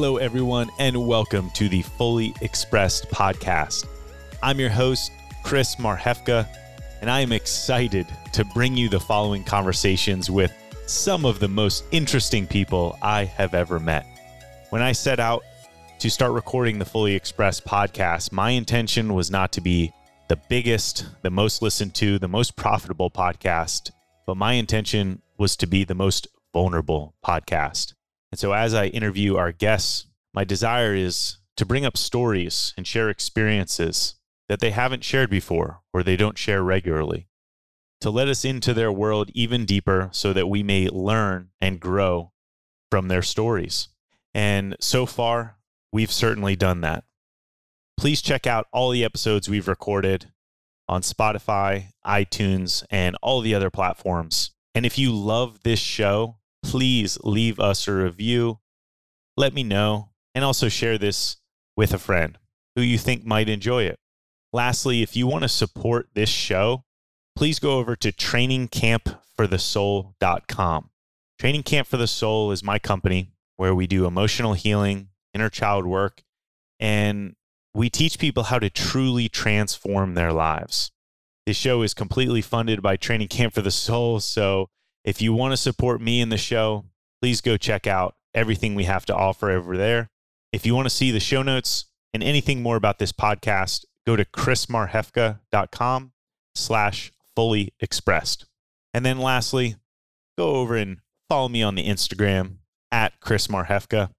Hello, everyone, and welcome to the Fully Expressed podcast. I'm your host, Chris Marhefka, and I am excited to bring you the following conversations with some of the most interesting people I have ever met. When I set out to start recording the Fully Expressed podcast, my intention was not to be the biggest, the most listened to, the most profitable podcast, but my intention was to be the most vulnerable podcast. And so, as I interview our guests, my desire is to bring up stories and share experiences that they haven't shared before or they don't share regularly, to let us into their world even deeper so that we may learn and grow from their stories. And so far, we've certainly done that. Please check out all the episodes we've recorded on Spotify, iTunes, and all the other platforms. And if you love this show, please leave us a review. Let me know, and also share this with a friend who you think might enjoy it. Lastly, if you want to support this show, please go over to trainingcampforthesoul.com. Training Camp for the Soul is my company where we do emotional healing, inner child work, and we teach people how to truly transform their lives. This show is completely funded by Training Camp for the Soul. So if you want to support me in the show, please go check out everything we have to offer over there. If you want to see the show notes and anything more about this podcast, go to chrismarhefka.com slash fully expressed. And then lastly, go over and follow me on the Instagram at Chris Marhefka,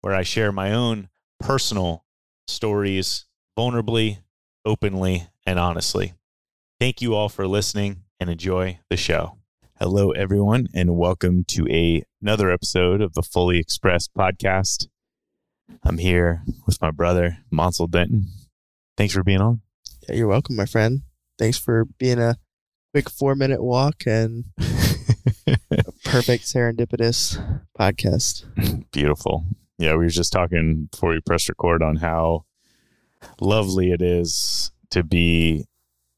where I share my own personal stories vulnerably, openly, and honestly. Thank you all for listening and enjoy the show. Hello, everyone, and welcome to a, another episode of the Fully Expressed podcast. I'm here with my brother, Mansal Denton. Thanks for being on. Yeah, you're welcome, my friend. Thanks for being a quick four minute walk and a perfect serendipitous podcast. Beautiful. Yeah, we were just talking before we pressed record on how lovely it is to be.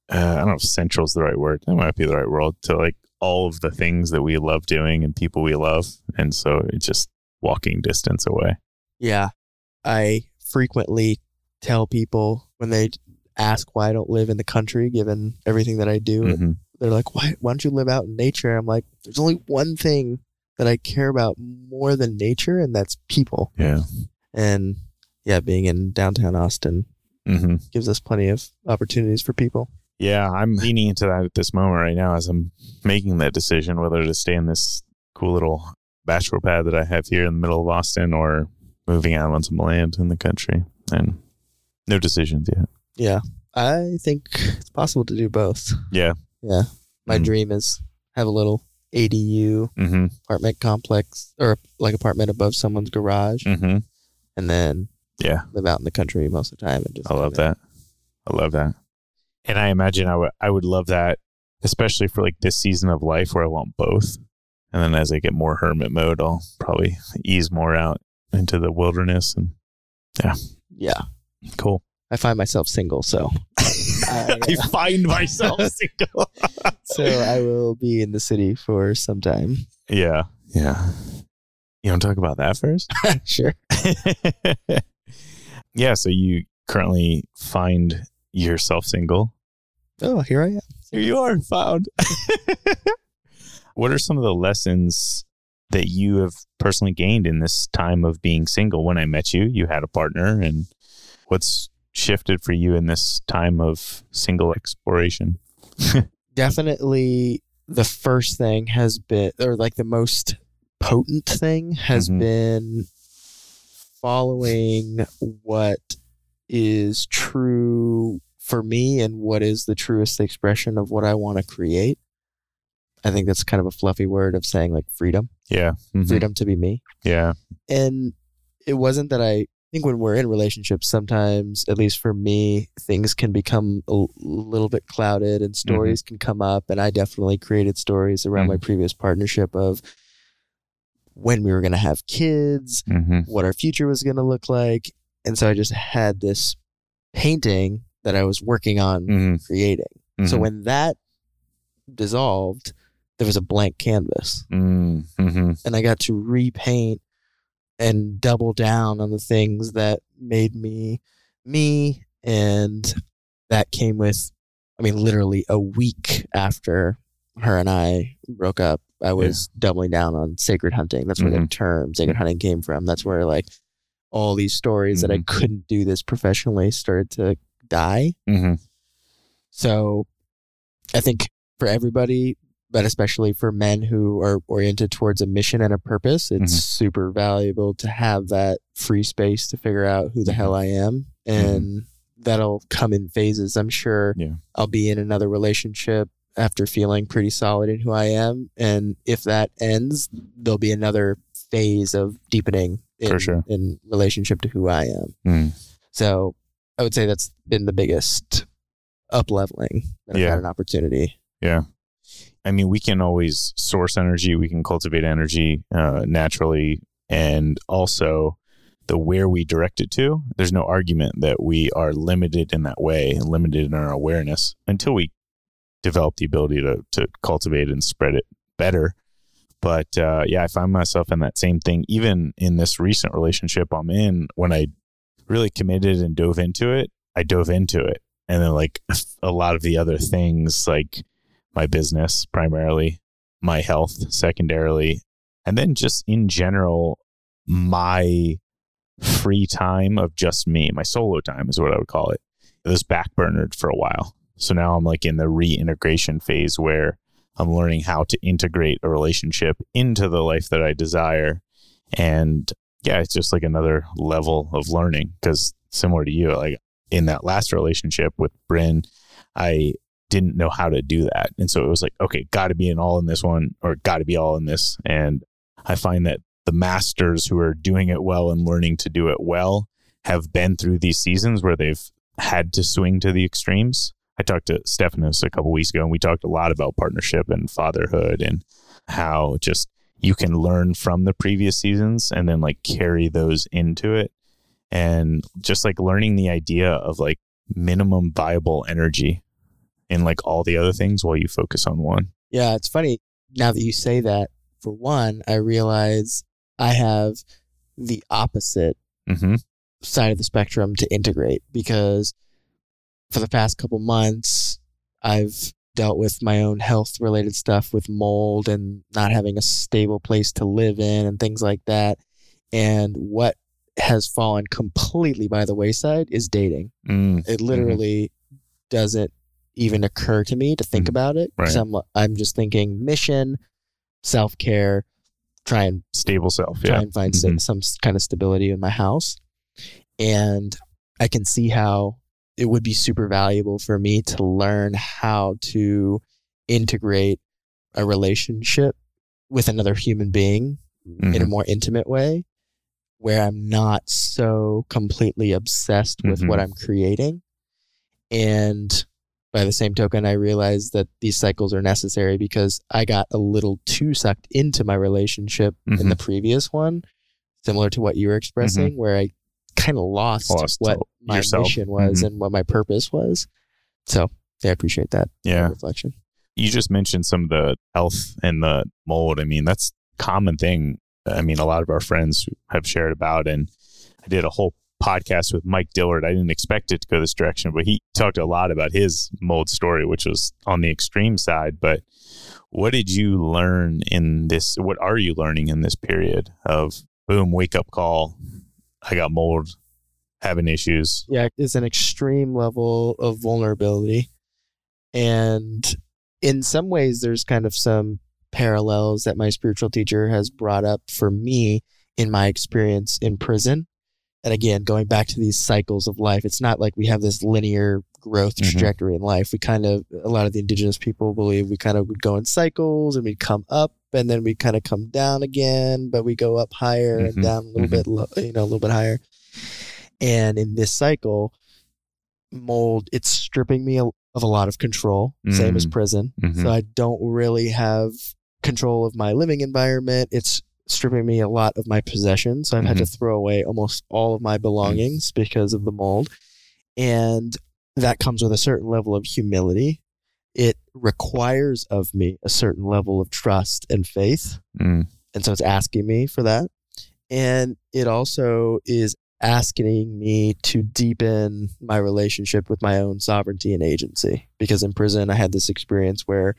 Uh, I don't know if central is the right word. That might be the right word to like all of the things that we love doing and people we love. And so it's just walking distance away. Yeah. I frequently tell people when they ask why I don't live in the country, given everything that I do, Mhm. they're like, why, why don't you live out in nature? I'm like, there's only one thing that I care about more than nature, and that's people. Yeah. And yeah, being in downtown Austin hmm gives us plenty of opportunities for people. Yeah. I'm leaning into that at this moment right now as I'm making that decision whether to stay in this cool little bachelor pad that I have here in the middle of Austin or moving out on some land in the country. And no decisions yet. Yeah. I think it's possible to do both. Yeah. Yeah. My Mm. dream is have a little ADU hmm apartment complex or like apartment above someone's garage hmm and then Yeah. live out in the country most of the time and just I love that. I love that. And I imagine I would I would love that, especially for like this season of life where I want both. And then as I get more hermit mode, I'll probably ease more out into the wilderness and Yeah. Yeah. Cool. I find myself single, so I, uh, find myself single. so I will be in the city for some time. yeah. Yeah. You want to talk about that first? sure. yeah. So you currently find yourself single. Oh, here I am. Here you are, found. what are some of the lessons that you have personally gained in this time of being single? When I met you, you had a partner, and what's shifted for you in this time of single exploration? Definitely the first thing has been or like the most potent thing has Mhm. been following what is true for me and what is the truest expression of what I want to create. I think that's kind of a fluffy word of saying like freedom, Yeah. Mhm. freedom to be me. Yeah. And it wasn't that I think when we're in relationships, sometimes, at least for me, things can become a little bit clouded and stories can come up. And I definitely created stories around my previous partnership of when we were going to have kids, hmm what our future was going to look like. And so I just had this painting that I was working on hmm creating. So Mhm. when that dissolved, there was a blank canvas Mm-hmm. and I got to repaint and double down on the things that made me me. And that came with, I mean, literally a week after her and I broke up, I was yeah. doubling down on sacred hunting. That's where mm-hmm. the term sacred hunting came from. That's where like all these stories mm-hmm. that I mm-hmm. couldn't do this professionally started to die. Mm-hmm. So I think for everybody, but especially for men who are oriented towards a mission and a purpose, it's mm-hmm. super valuable to have that free space to figure out who the hell I am. Mm-hmm. And that'll come in phases. I'm sure yeah. I'll be in another relationship after feeling pretty solid in who I am. And if that ends, there'll be another phase of deepening in, sure. in relationship to who I am. Mm. So I would say that's been the biggest up leveling that I've had an opportunity. Yeah. I mean, we can always source energy, we can cultivate energy uh, naturally, and also the where we direct it to. There's no argument that we are limited in that way, limited in our awareness until we develop the ability to to cultivate and spread it better. But uh, yeah, I find myself in that same thing. Even in this recent relationship I'm in, when I really committed and dove into it, I dove into it, and then like a lot of the other things, like my business primarily, my health secondarily, and then just in general, my free time of just me, my solo time is what I would call it. It was backburnered for a while. So now I'm like in the reintegration phase where I'm learning how to integrate a relationship into the life that I desire. And yeah, it's just like another level of learning because similar to you, like in that last relationship with Bryn, I didn't know how to do that. And so it was like, okay, got to be an all in this one or got to be all in this. And I find that the masters who are doing it well and learning to do it well have been through these seasons where they've had to swing to the extremes. I talked to Stephanos a couple weeks ago and we talked a lot about partnership and fatherhood and how just you can learn from the previous seasons and then like carry those into it. And just like learning the idea of like minimum viable energy in like all the other things while you focus on one. Yeah, it's funny. Now that you say that, for one, I realize I have the opposite mm-hmm. side of the spectrum to integrate because for the past couple months, I've dealt with my own health related stuff with mold and not having a stable place to live in and things like that. And what has fallen completely by the wayside is dating. Mm. It literally mm-hmm. doesn't even occur to me to think mm-hmm. about it. Right. I'm, I'm just thinking mission, self care, try and stable self, try yeah. and find mm-hmm. some kind of stability in my house. And I can see how it would be super valuable for me to learn how to integrate a relationship with another human being mm-hmm. in a mm-hmm. more intimate way where I'm not so completely obsessed with mm-hmm. what I'm creating. And by the same token, I realized that these cycles are necessary because I got a little too sucked into my relationship mm-hmm. in the mm-hmm. previous one, similar to what you were expressing, mm-hmm. where I kind of lost, lost, what my yourself. mission was mm-hmm. and what my purpose was. So yeah, I appreciate that. Yeah. reflection. You just mentioned some of the health and the mold. I mean, that's common thing. I mean, a lot of our friends have shared about, and I did a whole podcast with Mike Dillard. I didn't expect it to go this direction, but he talked a lot about his mold story, which was on the extreme side. But what did you learn in this? What are you learning in this period of boom, wake up call? I got mold, having issues. Yeah, it's an extreme level of vulnerability. And in some ways, there's kind of some parallels that my spiritual teacher has brought up for me in my experience in prison and again, going back to these cycles of life, it's not like we have this linear growth mm-hmm. trajectory mm-hmm. in life. We kind of, a lot of the indigenous people believe we kind of would go in cycles and we'd come up and then we kind of come down again, but we go up higher mm-hmm. and down a little mm-hmm. bit, low, you know, a little bit higher. And in this cycle, mold, it's stripping me of a lot of control, same as mm. prison. So mm-hmm. I don't really have control of my living environment. It's stripping me a lot of my possessions. So I've mm-hmm. had to mm-hmm. throw away almost all of my belongings mm-hmm. because of the mold. And that comes with a certain level of humility. It requires of me a certain level of trust and faith. Mm. And so it's asking me for that. And it also is asking me to deepen my relationship with my own sovereignty and agency. Because in prison, I had this experience where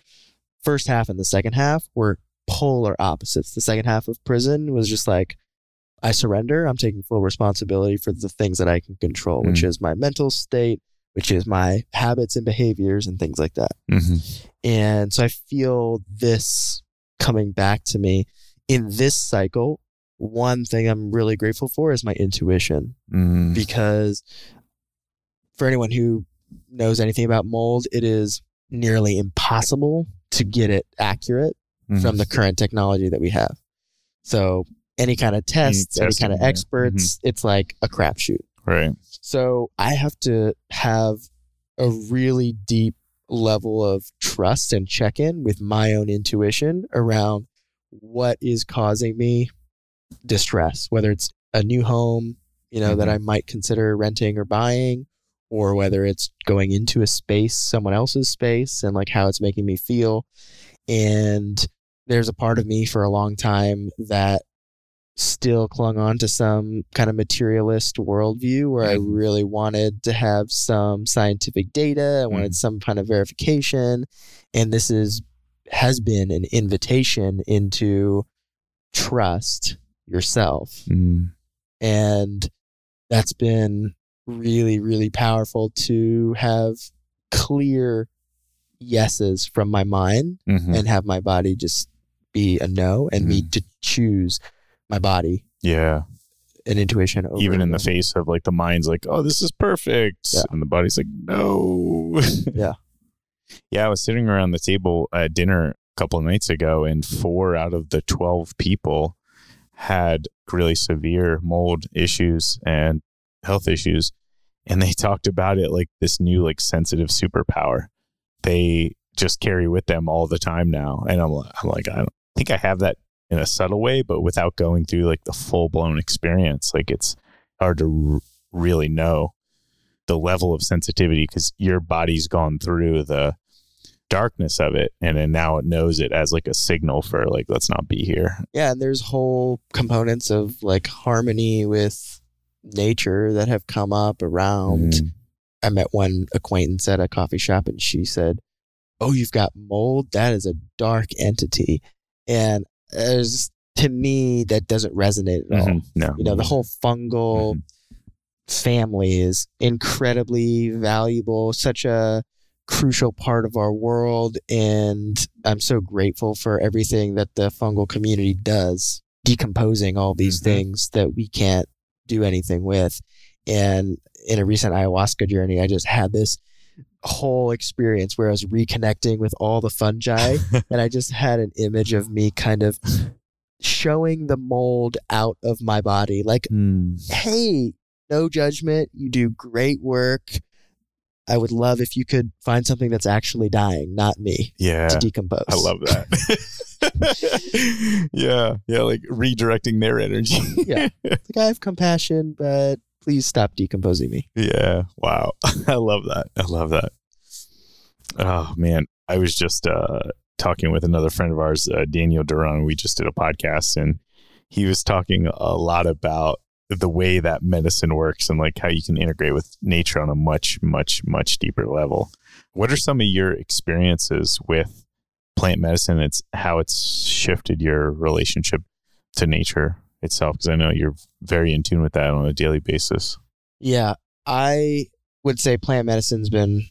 first half and the second half were polar opposites. The second half of prison was just like, I surrender. I'm taking full responsibility for the things that I can control, which Mm. is my mental state, which is my habits and behaviors and things like that. Mm-hmm. And so I feel this coming back to me in this cycle. One thing I'm really grateful for is my intuition Mm. because for anyone who knows anything about mold, it is nearly impossible to get it accurate Mhm. from the current technology that we have. So any kind of tests, any testing, kind of yeah. experts, it's like a crapshoot. Right. So I have to have a really deep level of trust and check in with my own intuition around what is causing me distress, whether it's a new home, you know, that Mhm. I might consider renting or buying, or whether it's going into a space, someone else's space, and like how it's making me feel. And there's a part of me for a long time that still clung on to some kind of materialist worldview where I really wanted to have some scientific data. I wanted some kind of verification. And this is has been an invitation into trust yourself. Mm. And that's been really, really powerful to have clear yeses from my mind Mhm. and have my body just be a no and me to choose my body yeah. and intuition over Even in the the- face of like the mind's like, oh, this is perfect. Yeah. And the body's like, no. Yeah. Yeah. I was sitting around the table at dinner a couple of nights ago, and four out of the 12 people had really severe mold issues and health issues. And they talked about it like this new, like sensitive superpower. They just carry with them all the time now. And I'm, I'm like, I don't think I have that in a subtle way, but without going through like the full blown experience, like it's hard to r- really know the level of sensitivity because your body's gone through the darkness of it and then now it knows it as like a signal for like let's not be here. Yeah and there's whole components of like harmony with nature that have come up around Mm. i met one acquaintance at a coffee shop and she said oh you've got mold? That is a dark entity. And there's to me that doesn't resonate at all Mhm. no you know the whole fungal Mhm. family is incredibly valuable such a crucial part of our world and i'm so grateful for everything that the fungal community does decomposing all these Mhm. things that we can't do anything with and in a recent ayahuasca journey i just had this whole experience where i was reconnecting with all the fungi and i just had an image of me kind of showing the mold out of my body like Mm. hey, no judgment. You do great work. I would love if you could find something that's actually dying, not me, yeah to decompose. i love that yeah yeah like redirecting their energy Yeah. Like, I have compassion, but please stop decomposing me. Yeah. Wow. I love that. I love that. Oh man. I was just uh talking with another friend of ours, uh, Daniel Duran. We just did a podcast and he was talking a lot about the way that medicine works and like how you can integrate with nature on a much, much, much deeper level. What are some of your experiences with plant medicine? It's how it's shifted your relationship to nature itself. Cause I know you're very in tune with that on a daily basis. Yeah. I would say plant medicine's been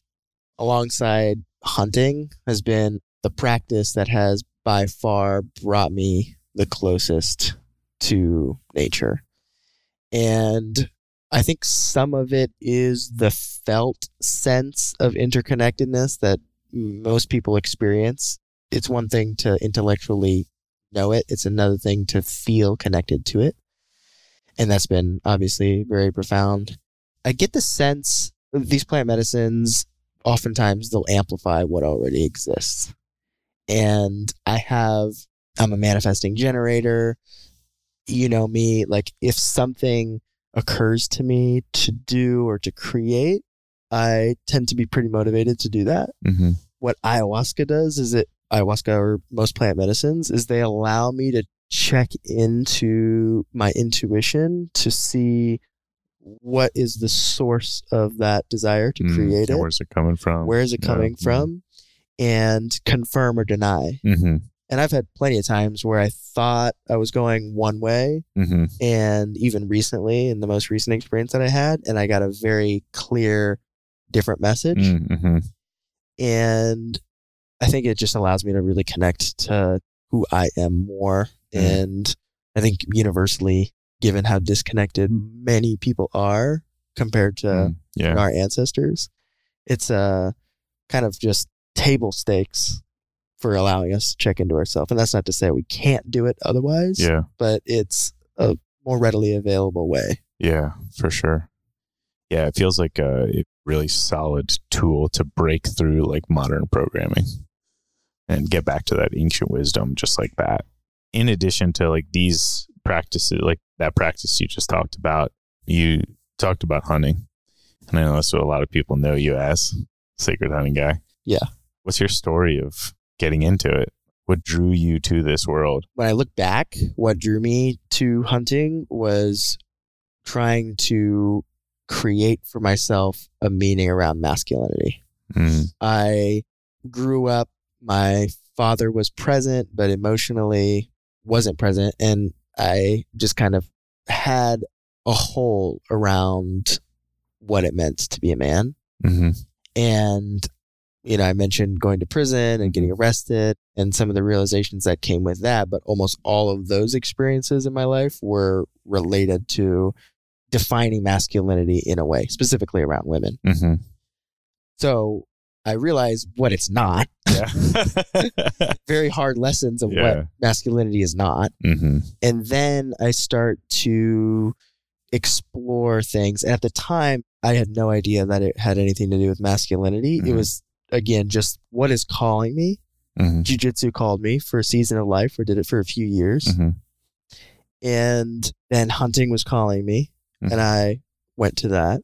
alongside hunting has been the practice that has by far brought me the closest to nature. And I think some of it is the felt sense of interconnectedness that most people experience. It's one thing to intellectually know it, it's another thing to feel connected to it. And that's been obviously very profound. I get the sense these plant medicines, oftentimes they'll amplify what already exists. And I have, I'm a manifesting generator. You know me, like if something occurs to me to do or to create, I tend to be pretty motivated to do that. Mm-hmm. What ayahuasca does is it, ayahuasca or most plant medicines, is they allow me to check into my intuition to see what is the source of that desire to Mm, create and it Where's it coming from? where is it coming yeah. from and confirm or deny Mm-hmm. and i've had plenty of times where i thought i was going one way Mm-hmm. and even recently in the most recent experience that i had and i got a very clear different message Mm-hmm. and i think it just allows me to really connect to who i am more Mm. and i think universally given how disconnected many people are compared to Mm. Yeah. our ancestors it's a kind of just table stakes for allowing us to check into ourselves and that's not to say we can't do it otherwise Yeah. but it's a more readily available way Yeah, for sure. Yeah, it feels like a really solid tool to break through like modern programming and get back to that ancient wisdom just like that. In addition to like these practices, like that practice you just talked about, you talked about hunting. And I know that's what a lot of people know you as sacred hunting guy. Yeah. What's your story of getting into it? What drew you to this world? when I look back, what drew me to hunting was trying to create for myself a meaning around masculinity. Mm, I grew up, my father was present, but emotionally wasn't present. And I just kind of had a hole around what it meant to be a man. mhm, And, you know, I mentioned going to prison and getting arrested and some of the realizations that came with that. But almost all of those experiences in my life were related to defining masculinity in a way, specifically around women. mhm. So I realize what it's not. Yeah. Very hard lessons of Yeah. what masculinity is not. hmm And then I start to explore things. And at the time, I had no idea that it had anything to do with masculinity. It Mhm. was, again, just what is calling me. hmm Jiu Jitsu called me for a season of life or did it for a few years. hmm And then hunting was calling me. And I went to that.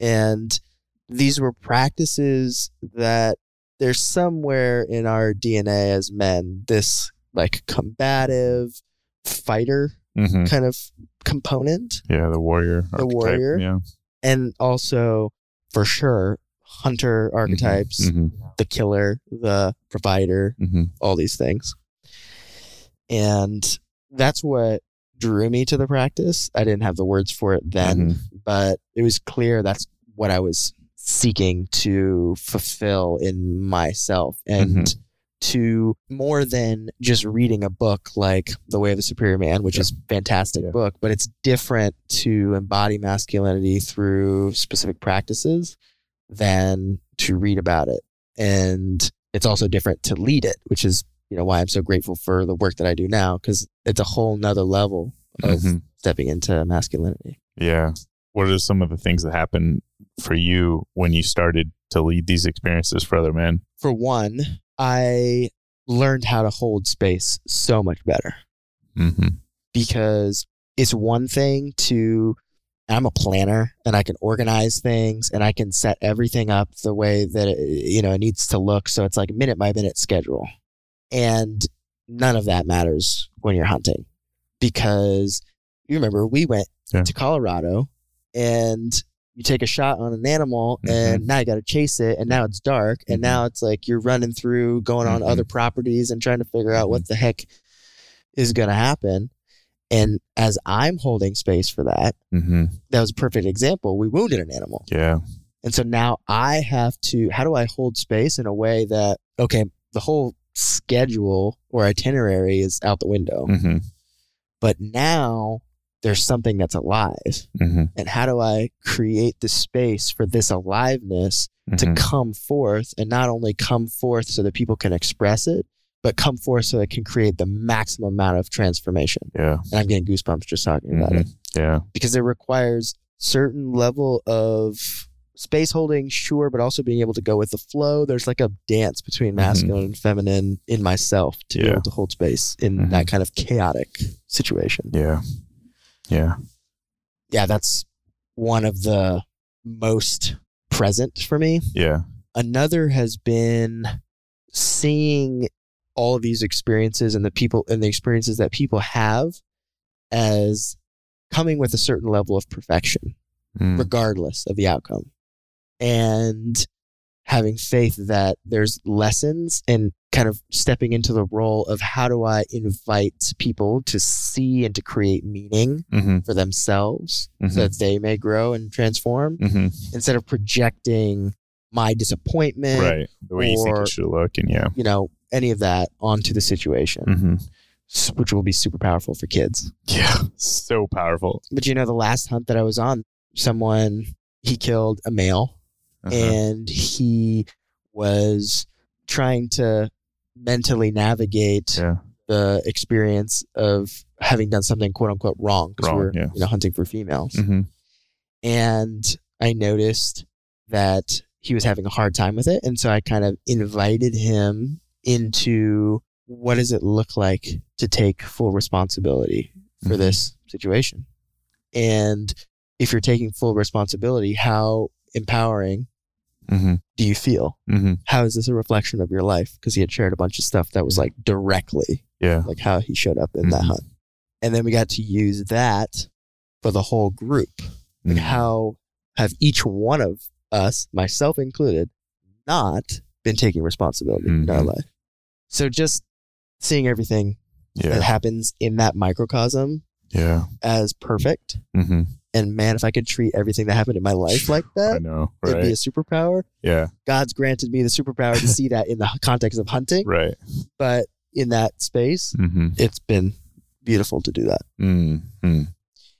And these were practices that there's somewhere in our DNA as men, this like combative fighter hmm kind of component Yeah, the warrior. The archetype, warrior. Yeah. and also for sure hunter archetypes hmm the killer the provider hmm all these things and that's what drew me to the practice i didn't have the words for it then Mhm. but it was clear that's what i was seeking to fulfill in myself and to more than just reading a book like The Way of the Superior Man, which Yeah. is a fantastic Yeah. book, but it's different to embody masculinity through specific practices than to read about it. And it's also different to lead it, which is, you know, why I'm so grateful for the work that I do now, because it's a whole nother level of Mhm. stepping into masculinity. Yeah. What are some of the things that happened for you when you started to lead these experiences for other men? For one, I learned how to hold space so much better. Mm-hmm. because it's one thing to I'm a planner and I can organize things and I can set everything up the way that it, you know it needs to look so it's like minute by minute schedule. And none of that matters when you're hunting because you remember we went Yeah. to Colorado and you take a shot on an animal and now you got to chase it and now it's dark and Mhm. now it's like you're running through going on Mhm. other properties and trying to figure out what the heck is going to happen and as i'm holding space for that Mm-hmm. that was a perfect example we wounded an animal Yeah. and so now i have to how do i hold space in a way that okay the whole schedule or itinerary is out the window Mm-hmm. but now there's something that's alive Mm-hmm. and how do i create the space for this aliveness to Mm-hmm. come forth and not only come forth so that people can express it but come forth so it can create the maximum amount of transformation Yeah. and i'm getting goosebumps just talking about Mhm. it Yeah. because it requires certain level of space holding sure but also being able to go with the flow there's like a dance between masculine and feminine in myself to be Mm-hmm. Able to hold space in that kind of chaotic situation Yeah. Yeah. yeah that's one of the most present for me Yeah. another has been seeing all of these experiences and the people and the experiences that people have as coming with a certain level of perfection, Mm. regardless of the outcome. And having faith that there's lessons and kind of stepping into the role of how do I invite people to see and to create meaning Mm-hmm. for themselves Mhm. so that they may grow and transform Mm-hmm. instead of projecting my disappointment, Right. The way you think or- it should look, and yeah. you know, any of that onto the situation, Mm-hmm. which will be super powerful for kids. Yeah. So powerful. But you know, the last hunt that I was on, someone he killed a male Uh-huh. and he was trying to mentally navigate yeah. the experience of having done something quote unquote wrong because we're yeah. you know hunting for females. Mm-hmm. and I noticed that he was having a hard time with it. And so I kind of invited him into what does it look like to take full responsibility for Mhm. this situation? And if you're taking full responsibility, how empowering Mm-hmm. do you feel? Mm-hmm. How is this a reflection of your life? Because he had shared a bunch of stuff that was like directly Yeah. like how he showed up in that Mhm. hunt. And then we got to use that for the whole group. Like Mhm. how have each one of us, myself included, not been taking responsibility in our Mhm. life? So just seeing everything that happens in that microcosm Yeah. as perfect. Mm-hmm. And man, if I could treat everything that happened in my life like that, I know. it'd be a superpower. Yeah. God's granted me the superpower to see that in the context of hunting, Right. but in that space, Mm-hmm. it's been beautiful to do that. Mm-hmm.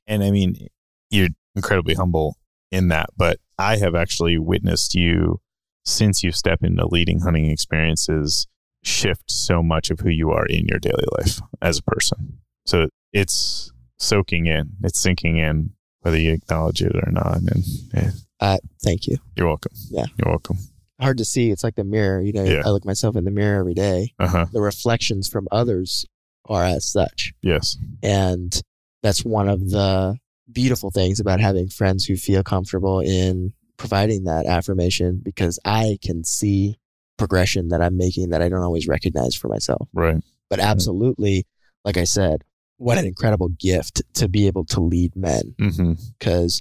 And I mean, you're incredibly humble in that, but I have actually witnessed you since you step into leading hunting experiences shift so much of who you are in your daily life as a person. So it's soaking in, it's sinking in, whether you acknowledge it or not. And eh, Uh, thank you. you're welcome. Yeah. You're welcome. hard to see. It's like the mirror. You know, Yeah. I look myself in the mirror every day. Uh huh. The reflections from others are as such. Yes. And that's one of the beautiful things about having friends who feel comfortable in providing that affirmation because I can see progression that I'm making that I don't always recognize for myself. Right. But absolutely, like I said, what an incredible gift to be able to lead men Mm-hmm. because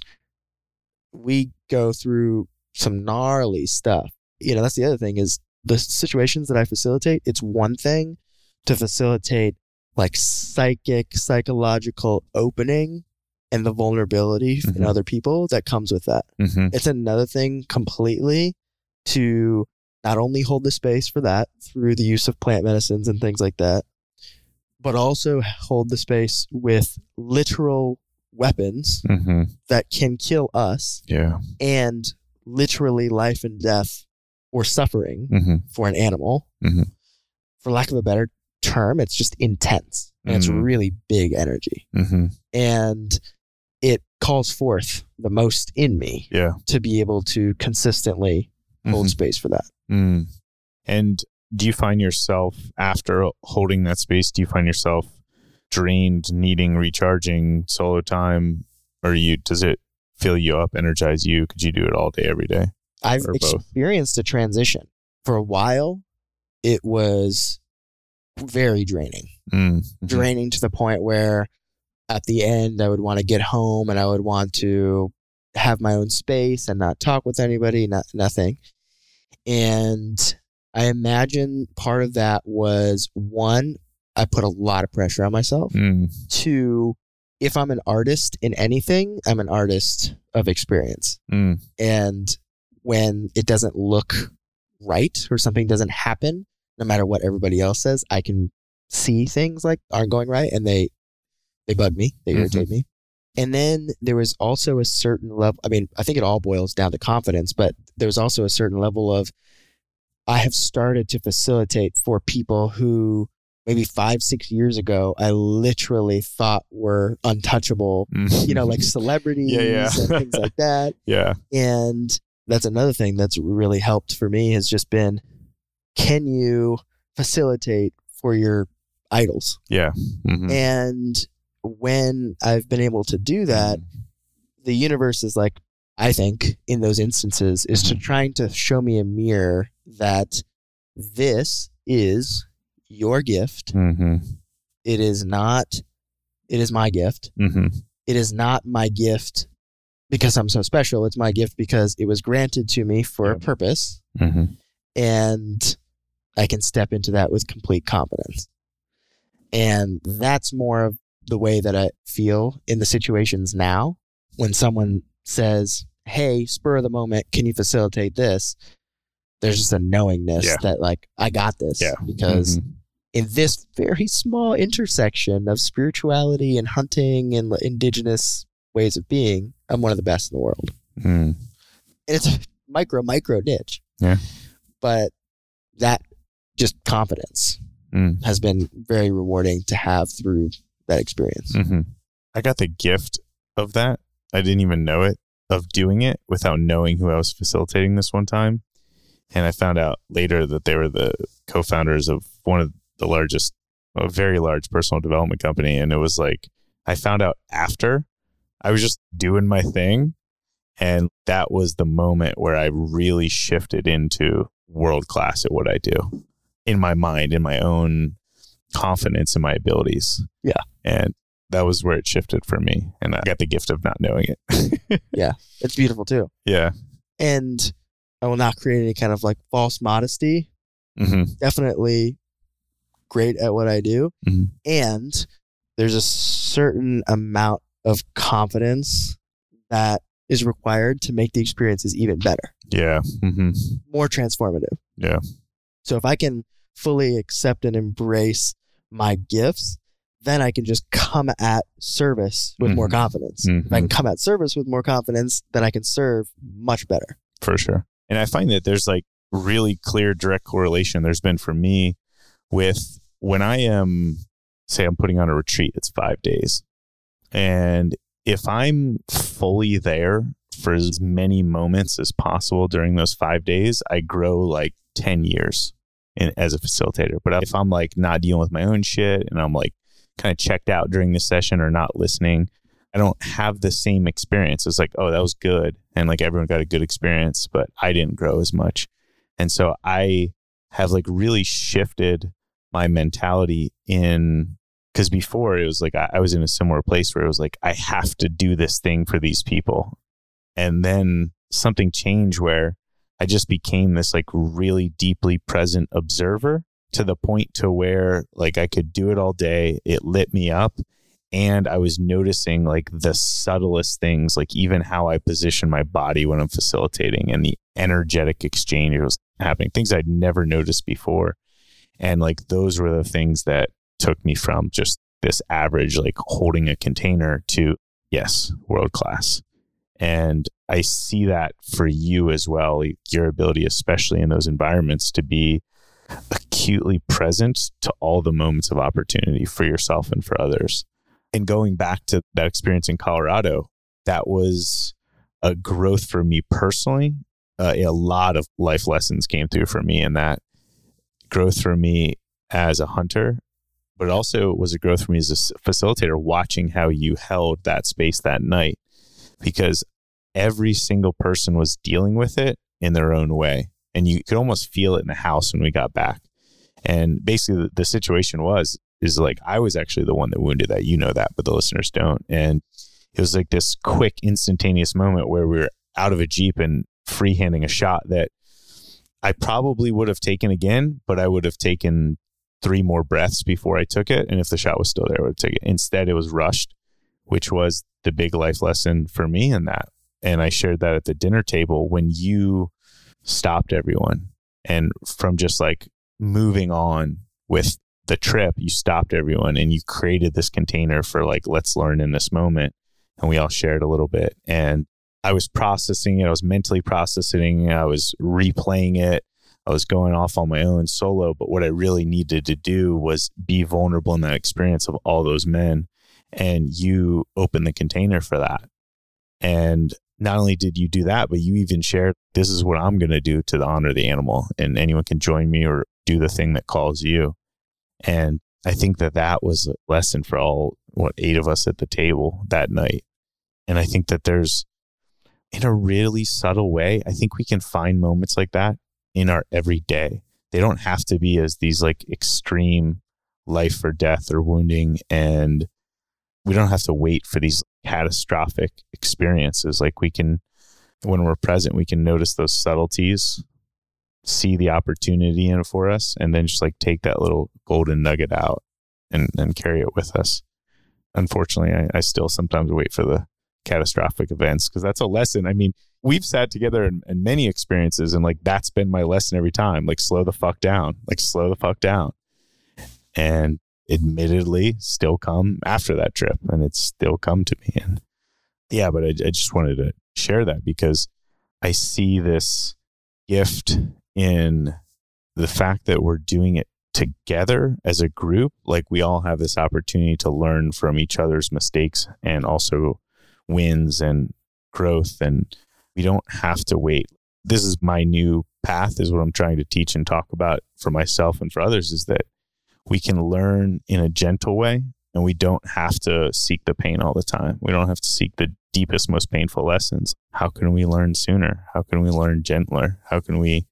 we go through some gnarly stuff. You know, that's the other thing is the situations that I facilitate, it's one thing to facilitate like psychic, psychological opening and the vulnerability in Mhm. other people that comes with that. Mm-hmm. It's another thing completely to not only hold the space for that through the use of plant medicines and things like that, but also hold the space with literal weapons Mm-hmm. that can kill us Yeah. and literally life and death or suffering Mm-hmm. for an animal. Mhm. For lack of a better term, it's just intense and it's Mhm. really big energy. Mm-hmm. And it calls forth the most in me Yeah. to be able to consistently hold Mhm. space for that. Mm. And do you find yourself after holding that space? Do you find yourself drained, needing recharging, solo time, or you? Does it fill you up, energize you? Could you do it all day, every day? I've Or both. experienced a transition. For a while, it was very draining. Mm. Mhm. draining to the point where at the end I would want to get home and I would want to have my own space and not talk with anybody, not nothing. And I imagine part of that was one, I put a lot of pressure on myself. Mm. Two, if I'm an artist in anything, I'm an artist of experience. Mm. And when it doesn't look right or something doesn't happen, no matter what everybody else says, I can see things like aren't going right and they they bug me, they Mhm. irritate me. And then there was also a certain level I mean, I think it all boils down to confidence, but there was also a certain level of I have started to facilitate for people who maybe five, six years ago I literally thought were untouchable, Mm. you know, like celebrities yeah. and things like that. yeah. And that's another thing that's really helped for me has just been can you facilitate for your idols? Yeah. Mhm. And when I've been able to do that, the universe is like, I think in those instances, is to trying to show me a mirror that this is your gift. Mm-hmm. It is not, it is my gift. Mm-hmm. It is not my gift because I'm so special. It's my gift because it was granted to me for a purpose. Mm-hmm. And I can step into that with complete confidence. And that's more of the way that I feel in the situations now when someone says, Hey, spur of the moment, can you facilitate this? There's just a knowingness Yeah. that, like, I got this. Yeah. Because Mhm. in this very small intersection of spirituality and hunting and indigenous ways of being, I'm one of the best in the world. Mm. And it's a micro, micro niche. Yeah. But that just confidence Mm. has been very rewarding to have through that experience. hmm I got the gift of that. I didn't even know it of doing it without knowing who I was facilitating this one time. And I found out later that they were the co founders of one of the largest, a very large personal development company. And it was like, I found out after I was just doing my thing. And that was the moment where I really shifted into world class at what I do in my mind, in my own confidence in my abilities. Yeah. And that was where it shifted for me. And I got the gift of not knowing it. Yeah, it's beautiful too. yeah. And I will not create any kind of like false modesty. hmm Definitely great at what I do. Mhm. And there's a certain amount of confidence that is required to make the experiences even better. Yeah. hmm more transformative. Yeah. So if I can fully accept and embrace my gifts, then I can just come at service with more Mhm. confidence. If I can Mhm. come at service with more confidence, then I can serve much better. For sure. And I find that there's like really clear direct correlation there's been for me with when I am, say, I'm putting on a retreat, it's five days. And if I'm fully there for as many moments as possible during those five days, I grow like 10 years in, as a facilitator. But if I'm like not dealing with my own shit and I'm like kind of checked out during the session or not listening, I don't have the same experience. It's like, oh, that was good. And like everyone got a good experience, but I didn't grow as much. And so I have like really shifted my mentality in because before it was like I, I was in a similar place where it was like, I have to do this thing for these people. And then something changed where I just became this like really deeply present observer to the point to where like I could do it all day. It lit me up and I was noticing like the subtlest things, like even how I position my body when I'm facilitating and the energetic exchange was happening, things I'd never noticed before. And like those were the things that took me from just this average, like holding a container to, yes, world class. And I see that for you as well, your ability, especially in those environments, to be acutely present to all the moments of opportunity for yourself and for others. And going back to that experience in Colorado, that was a growth for me personally. Uh, a lot of life lessons came through for me, and that growth for me as a hunter, but also was a growth for me as a facilitator, watching how you held that space that night, because every single person was dealing with it in their own way. And you could almost feel it in the house when we got back. And basically, the, the situation was is like I was actually the one that wounded that. You know that, but the listeners don't. And it was like this quick, instantaneous moment where we were out of a jeep and freehanding a shot that I probably would have taken again, but I would have taken three more breaths before I took it. And if the shot was still there, I would take it. Instead, it was rushed, which was the big life lesson for me in that. And I shared that at the dinner table when you stopped everyone and from just like moving on with the trip, you stopped everyone and you created this container for like, let's learn in this moment. And we all shared a little bit. And I was processing it. I was mentally processing it. I was replaying it. I was going off on my own solo. But what I really needed to do was be vulnerable in that experience of all those men. And you opened the container for that. And not only did you do that, but you even shared, this is what I'm going to do to honor the animal. And anyone can join me or do the thing that calls you. And I think that that was a lesson for all, what, eight of us at the table that night. And I think that there's, in a really subtle way, I think we can find moments like that in our everyday. they don't have to be as these like extreme life or death or wounding and we don't have to wait for these catastrophic experiences like we can when we're present we can notice those subtleties see the opportunity in it for us and then just like take that little golden nugget out and, and carry it with us. Unfortunately I, I still sometimes wait for the catastrophic events because that's a lesson. I mean we've sat together in, in many experiences and like that's been my lesson every time like slow the fuck down like slow the fuck down. And admittedly still come after that trip and it's still come to me and yeah but I, I just wanted to share that because i see this gift in the fact that we're doing it together as a group like we all have this opportunity to learn from each other's mistakes and also wins and growth and we don't have to wait this is my new path is what i'm trying to teach and talk about for myself and for others is that we can learn in a gentle way and we don't have to seek the pain all the time. We don't have to seek the deepest, most painful lessons. How can we learn sooner? How can we learn gentler? How can we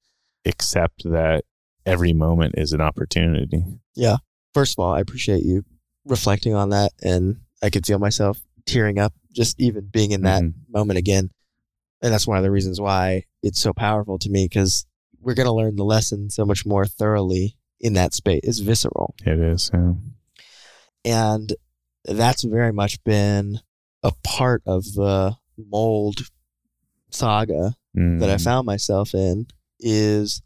accept that every moment is an opportunity? Yeah. First of all, I appreciate you reflecting on that. And I could feel myself tearing up just even being in that mm-hmm. moment again. And that's one of the reasons why it's so powerful to me because we're going to learn the lesson so much more thoroughly in that space. It's visceral. It is. Yeah. And that's very much been a part of the mold saga mm. that I mm. found myself in is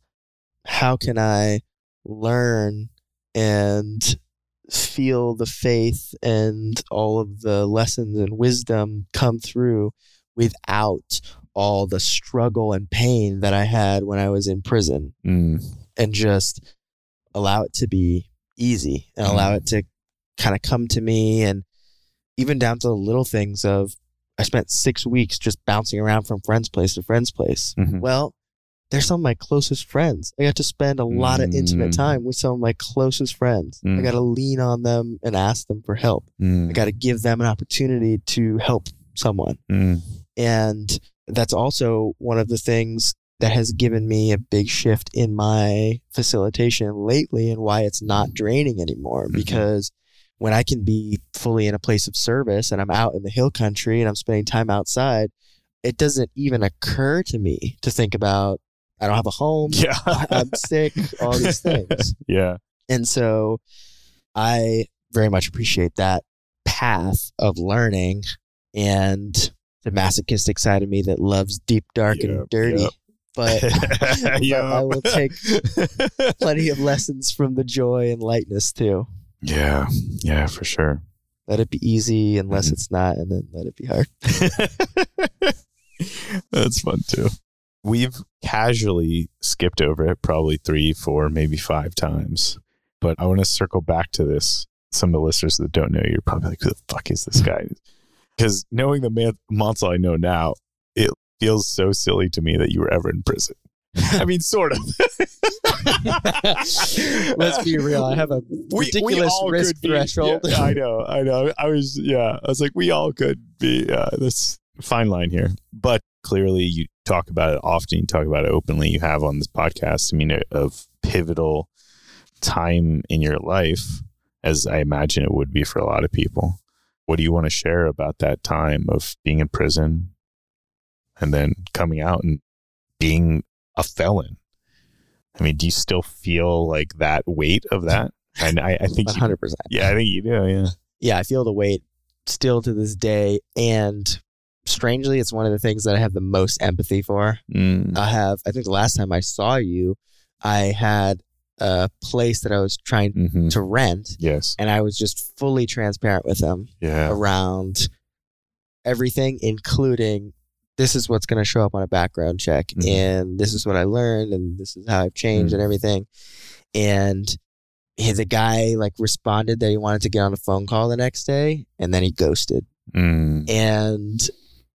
how can I learn and feel the faith and all of the lessons and wisdom come through without all the struggle and pain that I had when I was in prison mm. and just allow it to be easy and allow mm. it to kind of come to me and even down to the little things of I spent six weeks just bouncing around from friend's place to friend's place. Mm-hmm. Well, they're some of my closest friends. I got to spend a lot of intimate mm. time with some of my closest friends. Mm. I got to lean on them and ask them for help. Mm. I got to give them an opportunity to help someone. Mm. And that's also one of the things that has given me a big shift in my facilitation lately and why it's not draining anymore. Mm-hmm. Because when I can be fully in a place of service and I'm out in the hill country and I'm spending time outside, it doesn't even occur to me to think about I don't have a home. Yeah. I'm sick, all these things. Yeah. And so I very much appreciate that path of learning and the masochistic side of me that loves deep, dark, yep, and dirty. Yep but, but I will take plenty of lessons from the joy and lightness too. Yeah, yeah, for sure. Let it be easy unless mm-hmm. it's not, and then let it be hard. That's fun too. We've casually skipped over it probably three, four, maybe five times. But I want to circle back to this. Some of the listeners that don't know, you're probably like, who the fuck is this guy? Because knowing the man- Mansal I know now, it feels so silly to me that you were ever in prison. I mean, sort of. Let's be real. I have a ridiculous we, we risk be, threshold. Yeah, I know. I know. I was, yeah. I was like, we all could be. Uh, this fine line here, but clearly, you talk about it often. You talk about it openly. You have on this podcast. I mean, a, of pivotal time in your life, as I imagine it would be for a lot of people. What do you want to share about that time of being in prison, and then coming out and being a felon. I mean, do you still feel like that weight of that? And I, I think 100%. You, yeah, I think you do. Yeah. Yeah, I feel the weight still to this day. And strangely, it's one of the things that I have the most empathy for. Mm. I have, I think the last time I saw you, I had a place that I was trying mm-hmm. to rent. Yes. And I was just fully transparent with them yeah. around everything, including this is what's going to show up on a background check mm-hmm. and this is what i learned and this is how i've changed mm-hmm. and everything and the guy like responded that he wanted to get on a phone call the next day and then he ghosted mm. and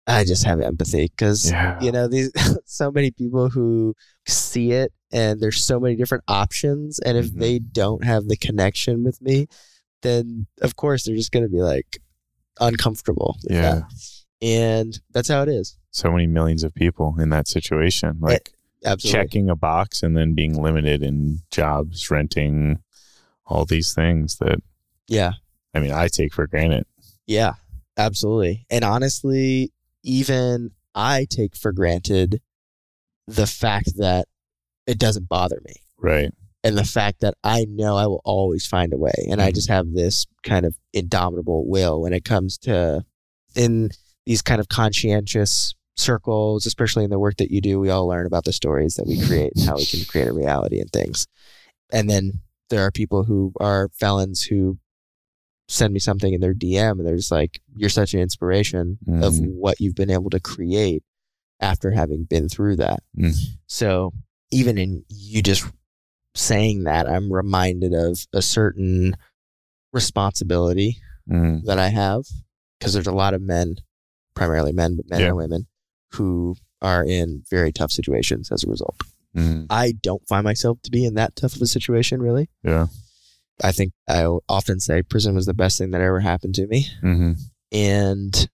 i just have empathy because yeah. you know these so many people who see it and there's so many different options and if mm-hmm. they don't have the connection with me then of course they're just going to be like uncomfortable yeah and that's how it is so many millions of people in that situation. Like Absolutely. checking a box and then being limited in jobs, renting, all these things that Yeah. I mean I take for granted. Yeah, absolutely. And honestly, even I take for granted the fact that it doesn't bother me Right. and the fact that I know I will always find a way. And I just mm-hmm. have this kind of indomitable will when it comes to in these kind of conscientious circles, especially in the work that you do, we all learn about the stories that we create and how we can create a reality and things. And then there are people who are felons who send me something in their DM and they're just like, You're such an inspiration of Mhm. what you've been able to create after having been through that. Mm. So even in you just saying that, I'm reminded of a certain responsibility Mm. that I have because there's a lot of men, primarily men, but men Yeah. and women, who are in very tough situations as a result. Mm. I don't find myself to be in that tough of a situation, really. Yeah. I think I often say prison was the best thing that ever happened to me. hmm And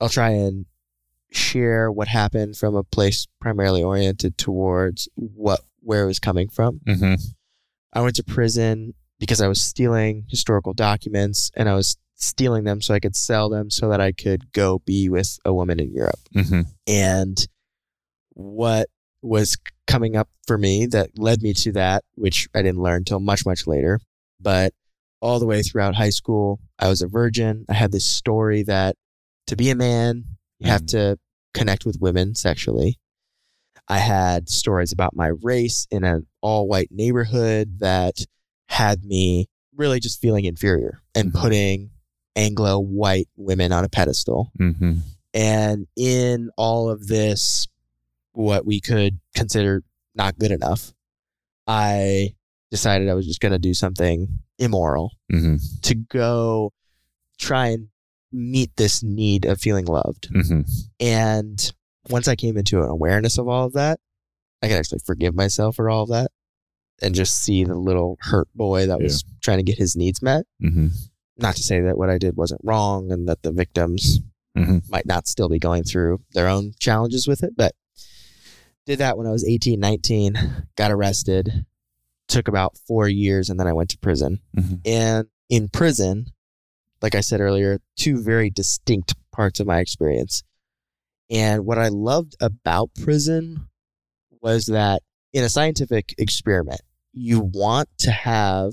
I'll try and share what happened from a place primarily oriented towards what where it was coming from. hmm I went to prison because I was stealing historical documents and I was stealing them so I could sell them so that I could go be with a woman in Europe. hmm And what was coming up for me that led me to that, which I didn't learn until much, much later, but all the way throughout high school, I was a virgin. I had this story that to be a man, you have Mm. to connect with women sexually. I had stories about my race in an all white neighborhood that had me really just feeling inferior and Mhm. putting Anglo white women on a pedestal. hmm And in all of this, what we could consider not good enough, I decided I was just going to do something immoral hmm to go try and meet this need of feeling loved. hmm And once I came into an awareness of all of that, I could actually forgive myself for all of that and just see the little hurt boy that was trying to get his needs met. hmm Not to say that what I did wasn't wrong and that the victims hmm might not still be going through their own challenges with it, but did that when I was 18, 19, got arrested, took about four years, and then I went to prison. Mhm. And in prison, like I said earlier, two very distinct parts of my experience. And what I loved about prison was that in a scientific experiment, you want to have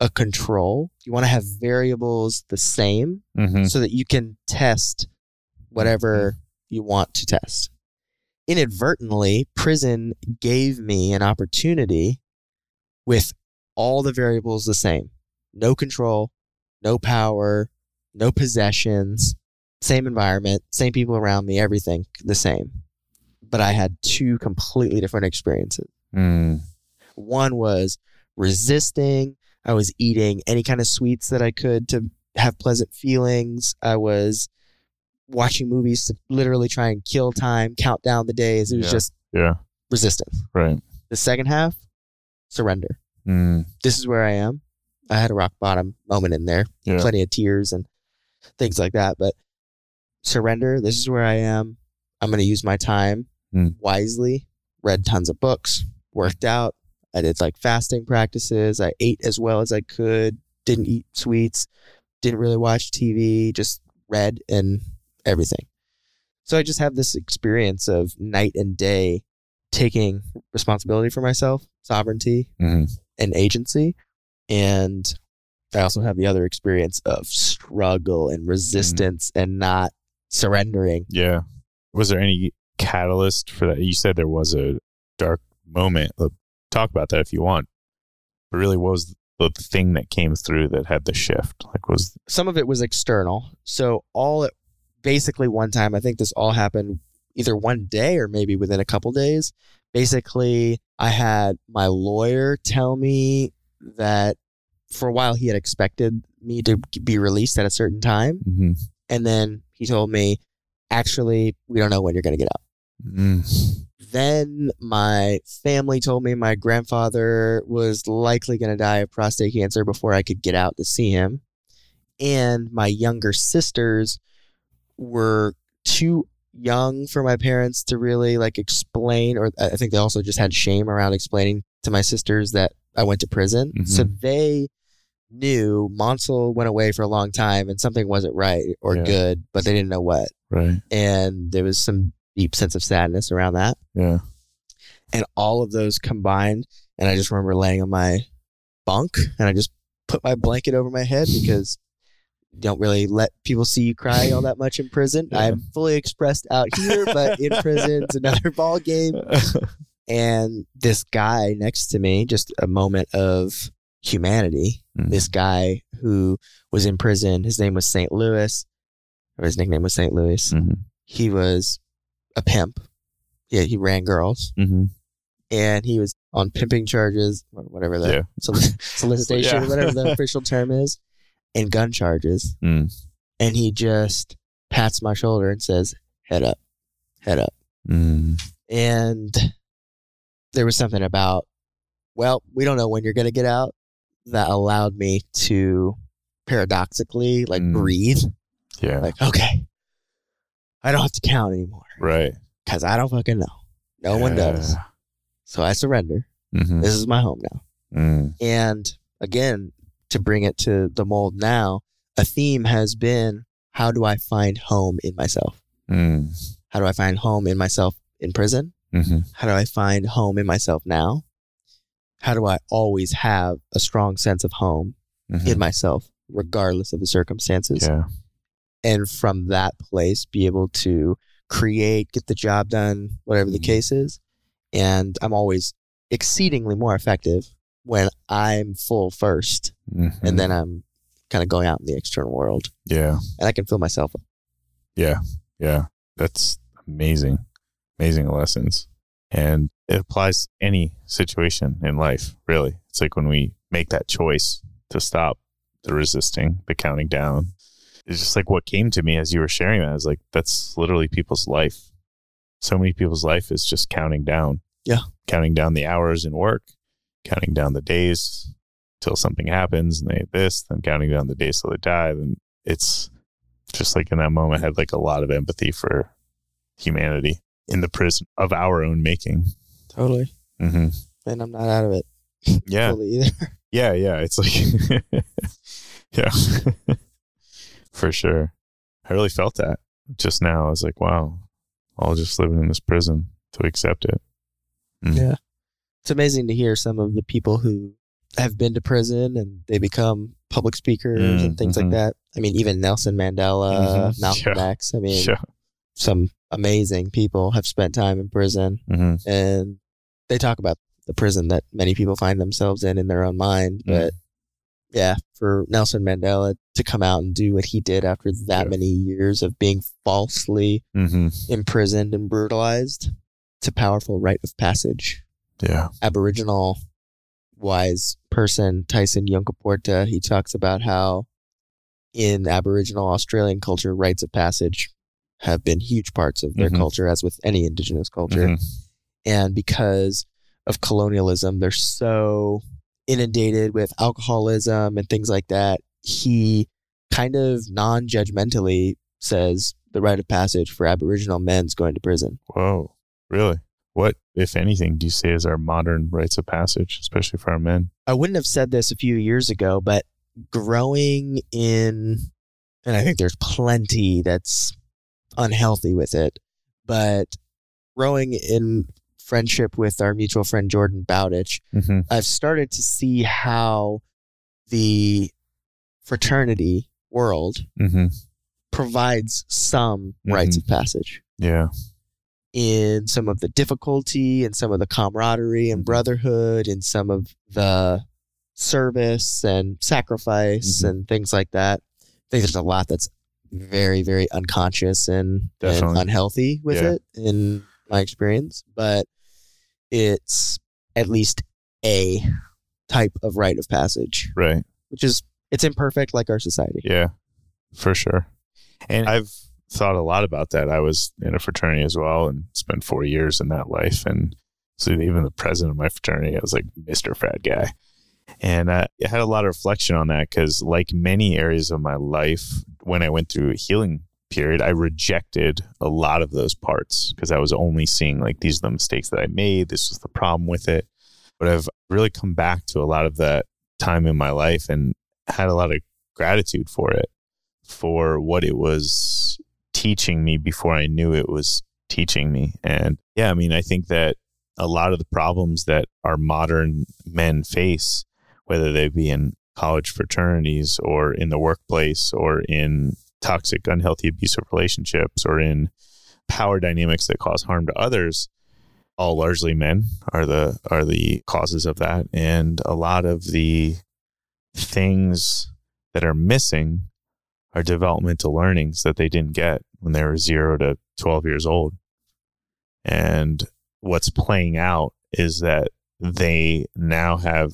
a control, you want to have variables the same hmm so that you can test whatever you want to test. Inadvertently, prison gave me an opportunity with all the variables the same no control, no power, no possessions, same environment, same people around me, everything the same. But I had two completely different experiences. Mm. One was resisting. I was eating any kind of sweets that I could to have pleasant feelings. I was watching movies to literally try and kill time, count down the days. It was Yeah. just Yeah. resistance. Right. The second half, surrender. Mm. This is where I am. I had a rock bottom moment in there, Yeah. plenty of tears and things like that. But surrender, this is where I am. I'm going to use my time Mm. wisely. Read tons of books, worked out. I did like fasting practices. I ate as well as I could, didn't eat sweets, didn't really watch TV, just read and everything. So I just have this experience of night and day taking responsibility for myself, sovereignty, hmm and agency. And I also have the other experience of struggle and resistance and not surrendering. Yeah. Was there any catalyst for that? You said there was a dark moment. Talk about that if you want. But really, what was the thing that came through that had the shift? Like, was Some of it was external. So all at basically one time, I think this all happened either one day or maybe within a couple days. Basically, I had my lawyer tell me that for a while he had expected me to be released at a certain time. mm-hmm. And then he told me, actually, we don't know when you're going to get out. mm. Then my family told me my grandfather was likely going to die of prostate cancer before I could get out to see him. And my younger sisters were too young for my parents to really like explain, or I think they also just had shame around explaining to my sisters that I went to prison. Mhm. So they knew Mansal went away for a long time and something wasn't right or Yeah. good, but they didn't know what. Right. And there was some deep sense of sadness around that. Yeah. And all of those combined, and I just remember laying on my bunk and I just put my blanket over my head because don't really let people see you cry all that much in prison. Yeah. I'm fully expressed out here, but in prison's another ball game. And this guy next to me, just a moment of humanity. Mm. This guy who was in prison, his name was St. Louis, or his nickname was St. Louis. Mhm. He was a pimp. Yeah, he ran girls Mhm. and he was on pimping charges or whatever the Yeah. solic- solicitation, Yeah. whatever the official term is, and gun charges. Mm. And he just pats my shoulder and says, "Head up, head up." Mm. And there was something about, well, we don't know when you're going to get out, that allowed me to paradoxically like Mm. breathe. Yeah. Like, okay, I don't have to count anymore right. because I don't fucking know. No one does. So I surrender. hmm This is my home now. Mm. And again, to bring it to the mold now, a theme has been how do I find home in myself? Mm. How do I find home in myself in prison? hmm How do I find home in myself now? How do I always have a strong sense of home Mhm. in myself, regardless of the circumstances? Yeah. And from that place, be able to create, get the job done, whatever the Mhm. case is. And I'm always exceedingly more effective when I'm full first Mhm. and then I'm kind of going out in the external world yeah. and I can fill myself up. Yeah. Yeah. That's amazing. Amazing lessons. And it applies to any situation in life, really. It's like when we make that choice to stop the resisting, the counting down. It's just like what came to me as you were sharing that. I was like, that's literally people's life. So many people's life is just counting down. Yeah. Counting down the hours in work, counting down the days till something happens and they this, then counting down the days till they die. Then it's just like in that moment, I had like a lot of empathy for humanity in the prison of our own making. Totally. hmm And I'm not out of it Yeah. Yeah. Yeah. It's like, yeah, for sure. I really felt that just now. I was like, wow, I'll just living in this prison to accept it. Mm. Yeah. It's amazing to hear some of the people who have been to prison and they become public speakers Mm, and things mhm. like that. I mean, even Nelson Mandela, Mhm. Malcolm Yeah. X. I mean, Yeah. some amazing people have spent time in prison hmm and they talk about the prison that many people find themselves in in their own mind. Mm. But yeah, for Nelson Mandela to come out and do what he did after that Yeah. many years of being falsely hmm imprisoned and brutalized, it's a powerful rite of passage. Yeah. Aboriginal wise person, Tyson Yunkaporta, he talks about how in Aboriginal Australian culture, rites of passage have been huge parts of their Mhm. culture, as with any indigenous culture. Mhm. And because of colonialism, they're so inundated with alcoholism and things like that. He kind of non judgmentally says the rite of passage for Aboriginal men's going to prison. Whoa. Really? What, if anything, do you say is our modern rites of passage, especially for our men? I wouldn't have said this a few years ago, but growing in, and I think there's plenty that's unhealthy with it, but growing in friendship with our mutual friend Jordan Bowditch, Mm-hmm. I've started to see how the fraternity world Mm-hmm. provides some rites of passage Yeah. In some of the difficulty and some of the camaraderie and Mhm. brotherhood and some of the service and sacrifice Mhm. and things like that. I think there's a lot that's very, very unconscious and, and unhealthy with Yeah. it in my experience, but it's at least a type of rite of passage, Right. which is it's imperfect like our society. Yeah, for sure. And I've thought a lot about that. I was in a fraternity as well and spent four years in that life. And so even the president of my fraternity, I was like Mr. Frat Guy. And I had a lot of reflection on that because, like many areas of my life, when I went through a healing period, I rejected a lot of those parts because I was only seeing like these are the mistakes that I made. This was the problem with it. But I've really come back to a lot of that time in my life and had a lot of gratitude for it, for what it was teaching me before I knew it was teaching me. And yeah, I mean, I think that a lot of the problems that our modern men face, whether they be in college fraternities or in the workplace or in toxic, unhealthy, abusive relationships or in power dynamics that cause harm to others, all largely men are the are the causes of that. And a lot of the things that are missing are developmental learnings that they didn't get when they were zero to 12 years old. And what's playing out is that they now have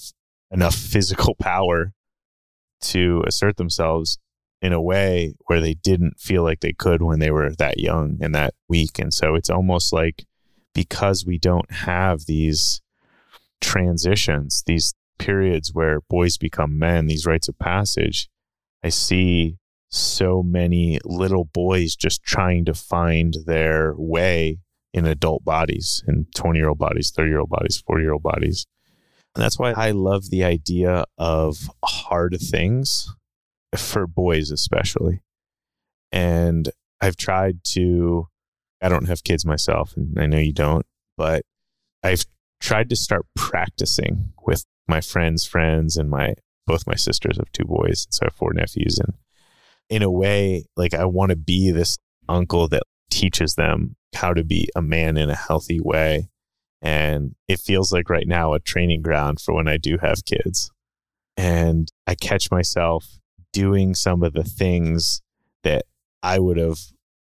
enough physical power to assert themselves in a way where they didn't feel like they could when they were that young and that weak. And so it's almost like because we don't have these transitions, these periods where boys become men, these rites of passage, I see so many little boys just trying to find their way in adult bodies, in 20 year old bodies, 30 year old bodies, 40 year old bodies. And that's why I love the idea of hard things for boys, especially. And I've tried to, I don't have kids myself, and I know you don't, but I've tried to start practicing with my friends' friends and my both my sisters have two boys, so I have four nephews. And in a way, like I want to be this uncle that teaches them how to be a man in a healthy way. And it feels like right now a training ground for when I do have kids. And I catch myself doing some of the things that I would have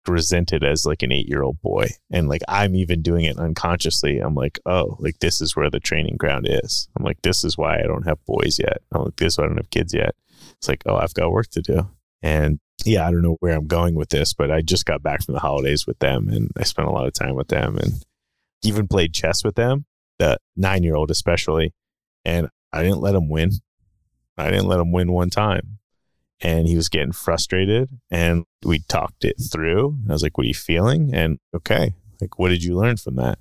resented as like an eight year old boy. And like I'm even doing it unconsciously. I'm like, oh, like this is where the training ground is. I'm like, this is why I don't have boys yet. I'm like, this is why I don't have kids yet. It's like, oh, I've got work to do. And yeah, I don't know where I'm going with this, but I just got back from the holidays with them and I spent a lot of time with them and even played chess with them, the nine year old especially. And I didn't let him win. I didn't let him win one time and he was getting frustrated and we talked it through And i was like what are you feeling and okay like what did you learn from that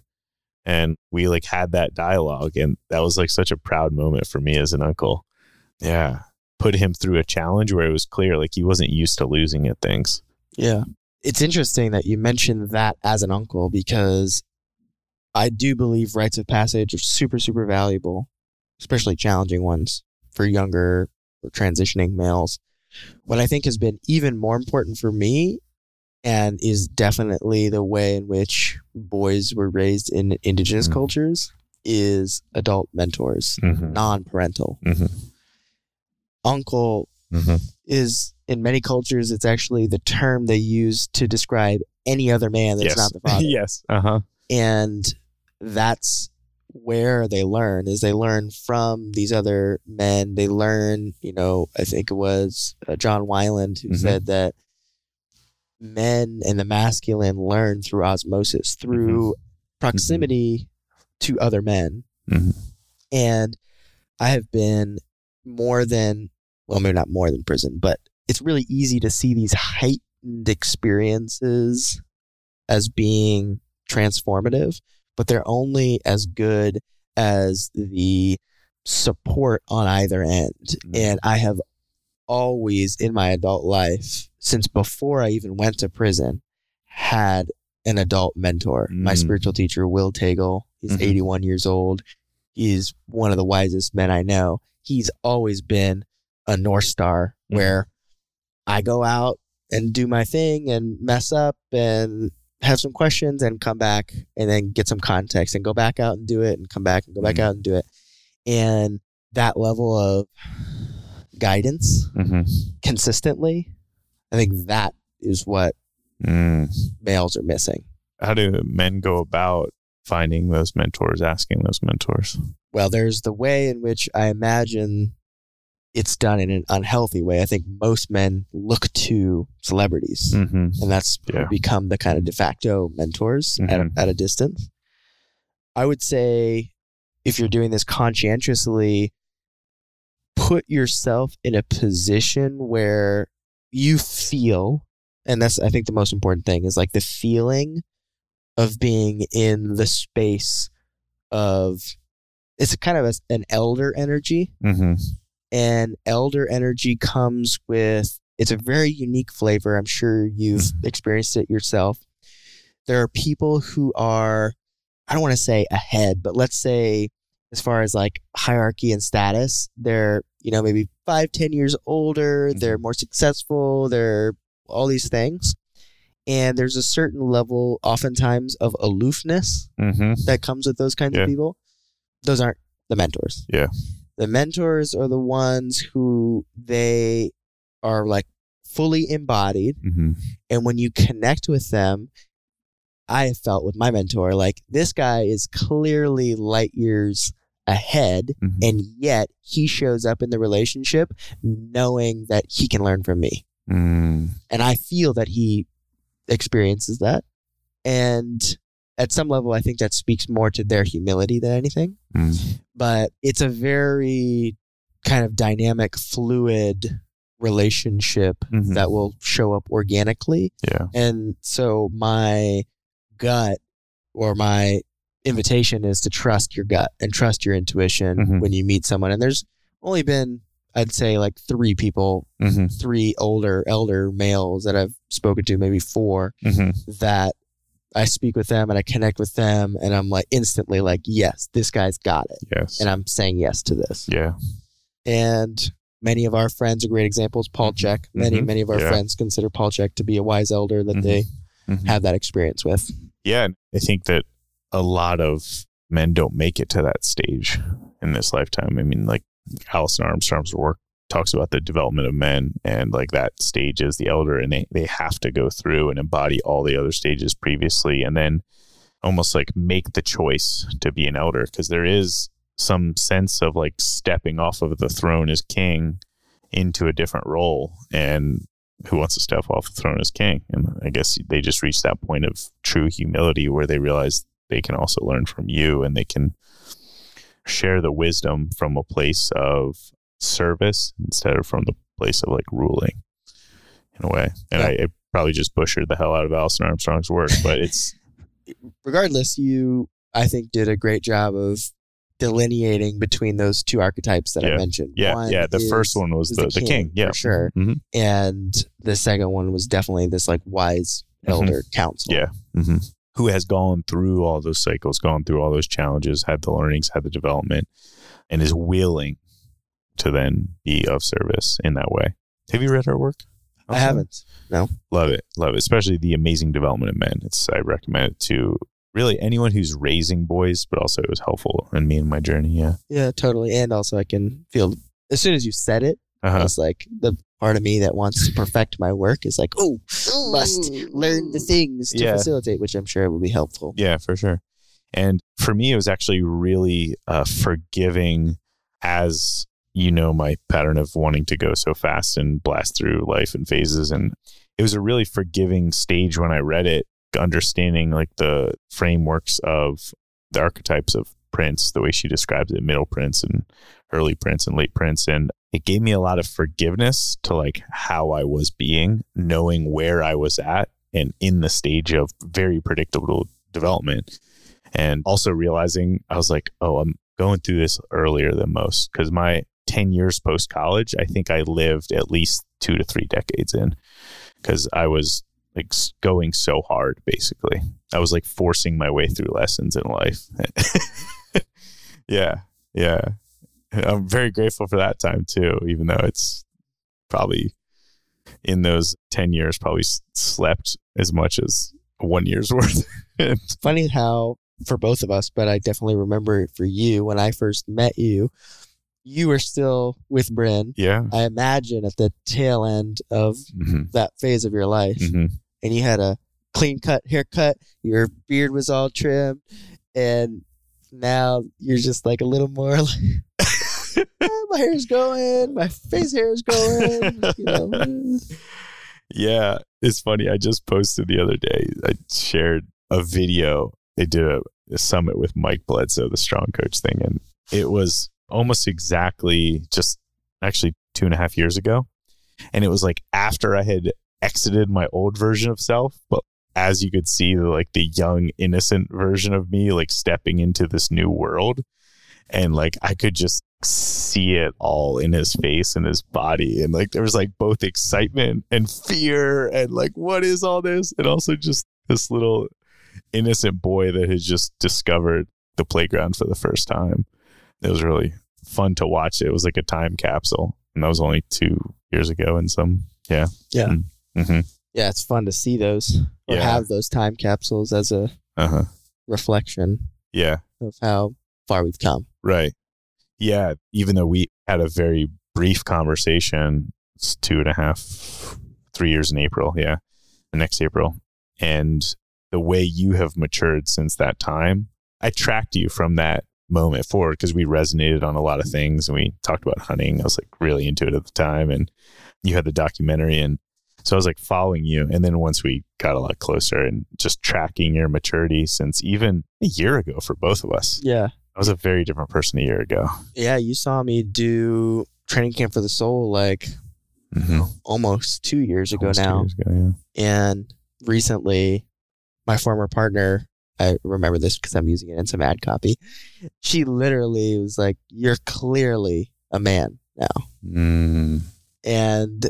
and we like had that dialogue and that was like such a proud moment for me as an uncle yeah put him through a challenge where it was clear like he wasn't used to losing at things yeah it's interesting that you mentioned that as an uncle because i do believe rites of passage are super super valuable especially challenging ones for younger or transitioning males what I think has been even more important for me and is definitely the way in which boys were raised in indigenous mm-hmm. cultures is adult mentors, mm-hmm. non parental. Mm-hmm. Uncle mm-hmm. is in many cultures, it's actually the term they use to describe any other man that's yes. not the father. yes. Uh huh. And that's where they learn is they learn from these other men. They learn, you know, I think it was uh, John Wineland who mm-hmm. said that men and the masculine learn through osmosis, through mm-hmm. proximity mm-hmm. to other men. Mm-hmm. And I have been more than, well, maybe not more than prison, but it's really easy to see these heightened experiences as being transformative but they're only as good as the support on either end. Mm-hmm. And I have always in my adult life, since before I even went to prison, had an adult mentor. Mm-hmm. My mm. spiritual teacher, Will Tagle, he's mm-hmm. 81 years old. He's one of the wisest men I know. He's always been a North Star mm. where I go out and do my thing and mess up and have some questions and come back and then get some context and go back out and do it and come back and go back mm-hmm. out and do it. And that level of guidance mm-hmm. consistently, I think that is what mm. males are missing. How do men go about finding those mentors, asking those mentors? Well, there's the way in which I imagine it's done in an unhealthy way. I think most men look to celebrities, mm-hmm. and that's yeah. become the kind of de facto mentors mm-hmm. at, a, at a distance. I would say if you're doing this conscientiously, put yourself in a position where you feel and that's I think the most important thing is like the feeling of being in the space of it's kind of a, an elder energy Mm-hmm. And elder energy comes with it's a very unique flavor i'm sure you've experienced it yourself there are people who are i don't want to say ahead but let's say as far as like hierarchy and status they're you know maybe five ten years older they're more successful they're all these things and there's a certain level oftentimes of aloofness Mm-hmm. that comes with those kinds Yeah. of people those aren't the mentors Yeah. The mentors are the ones who they are like fully embodied Mm-hmm. and when you connect with them i have felt with my mentor like this guy is clearly light years ahead Mhm. and yet he shows up in the relationship knowing that he can learn from me Mm. and i feel that he experiences that and at some level i think that speaks more to their humility than anything Mm. but it's a very kind of dynamic, fluid relationship Mhm. that will show up organically. Yeah. And so my gut or my invitation is to trust your gut and trust your intuition Mhm. when you meet someone. And there's only been, I'd say, like three people, Mm-hmm. three older, elder males that I've spoken to, maybe four, Mm-hmm. that I speak with them and I connect with them and I'm like instantly like, yes, this guy's got it Yes. and I'm saying yes to this. yeah. And many of our friends are great examples. Paul Chek, many, Mhm. many of our Yeah. friends consider Paul Chek to be a wise elder that Mhm. they Mhm. have that experience with. Yeah, and I think that a lot of men don't make it to that stage in this lifetime. I mean, like Alison Armstrong's work talks about the development of men and like that stage is the elder and they, they have to go through and embody all the other stages previously and then almost like make the choice to be an elder because there is some sense of like stepping off of the throne as king into a different role and who wants to step off the throne as king? And i guess they just reach that point of true humility where they realize they can also learn from you and they can share the wisdom from a place of service instead of from the place of like ruling in a way and Yeah. I, I probably just butchered the hell out of alison armstrong's work but it's Regardless, you, I think, did a great job of delineating between those two archetypes that I mentioned. yeah One yeah the is- first one was is the, the, king, yeah for sure. Mhm. And the second one was definitely this like wise Mhm. elder counsel. Yeah. hmm Who has gone through all those cycles, gone through all those challenges, had the learnings, had the development, and is willing to then be of service in that way. Have you read her work? I haven't. No. Love it. Love it. Especially the amazing development of men. It's I recommend it to really anyone who's raising boys, but also it was helpful in me and my journey. Yeah. Yeah, totally. And also, I can feel as soon as you said it, Uh-huh. it's like the part of me that wants to perfect my work is like, oh, must learn the things to Yeah. facilitate, which I'm sure will be helpful. Yeah, for sure. And for me, it was actually really uh, forgiving as you know, my pattern of wanting to go so fast and blast through life and phases. And it was a really forgiving stage when I read it, understanding like the frameworks of the archetypes of Prince, the way she describes it, middle Prince and early Prince and late Prince. And it gave me a lot of forgiveness to like how I was being, knowing where I was at and in the stage of very predictable development. And also realizing I was like, oh, I'm going through this earlier than most because my 10 years post college, I think I lived at least two to three decades in because I was like going so hard, basically. I was like forcing my way through lessons in life. yeah. Yeah. I'm very grateful for that time too, even though it's probably in those 10 years, probably slept as much as one year's worth. And- Funny how for both of us, but I definitely remember for you when I first met you, you were still with Bryn. yeah. I imagine at the tail end of hmm that phase of your life, hmm and you had a clean cut haircut, your beard was all trimmed, and now you're just like a little more like "Eh, my hair's going, my face hair is going, you know. Yeah, it's funny. I just posted the other day. I shared a video. They did a, a summit with Mike Bledsoe, the strong coach thing, and it was almost exactly just actually two and a half years ago. And it was like after I had exited my old version of self, but as you could see, like the young, innocent version of me, like stepping into this new world. And like I could just see it all in his face and his body. And like there was like both excitement and fear and like, what is all this? And also just this little innocent boy that has just discovered the playground for the first time. It was really fun to watch. It was like a time capsule. And that was only two years ago and some, yeah. Yeah. Mm-hmm. Yeah, it's fun to see those or Yeah. have those time capsules as a Uh huh. reflection Yeah. of how far we've come. Right. Yeah. Even though we had a very brief conversation, it's two and a half, three years in April. Yeah. The next April. And the way you have matured since that time, I tracked you from that moment forward because we resonated on a lot of things and we talked about hunting. I was like really into it at the time. And you had the documentary. And so I was like following you. And then once we got a lot closer and just tracking your maturity since even a year ago for both of us, Yeah. I was a very different person a year ago. Yeah, you saw me do training camp for the soul like Mm-hmm. almost two years ago now. yeah. And recently, my former partner, I remember this because I'm using it in some ad copy. She literally was like, You're clearly a man now. Mm, And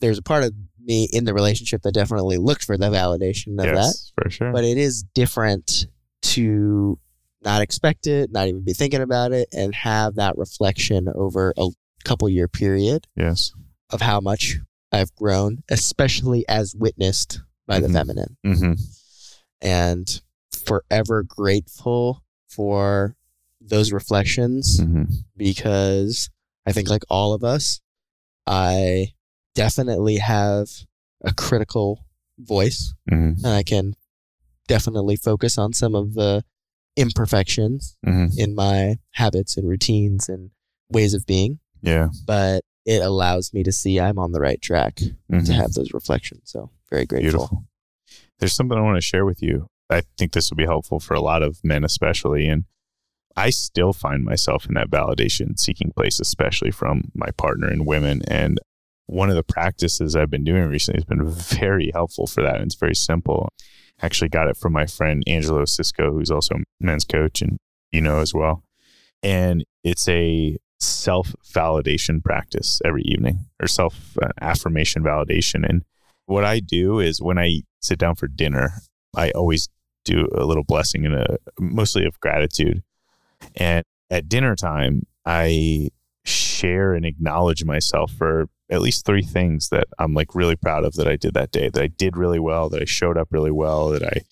there's a part of me in the relationship that definitely looked for the validation of that. for sure. But it is different to not expect it, not even be thinking about it, and have that reflection over a couple year period yes. of how much I've grown, especially as witnessed by the Mhm. feminine. Mm-hmm. And forever grateful for those reflections Mm-hmm. because I think, like all of us, I definitely have a critical voice Mm-hmm. and I can definitely focus on some of the imperfections Mm-hmm. in my habits and routines and ways of being, Yeah. but it allows me to see I'm on the right track to have those reflections. So very grateful. Beautiful. There's something I want to share with you. I think this will be helpful for a lot of men, especially. And I still find myself in that validation seeking place, especially from my partner and women. And one of the practices I've been doing recently has been very helpful for that. And it's very simple. I actually got it from my friend Angelo Cisco, who's also a men's coach and you know as well. And it's a self validation practice every evening or self uh, affirmation validation. And what I do is when I sit down for dinner, I always do a little blessing and a mostly of gratitude. And at dinner time, I share and acknowledge myself for at least three things that I'm like really proud of that I did that day, that I did really well, that I showed up really well, that I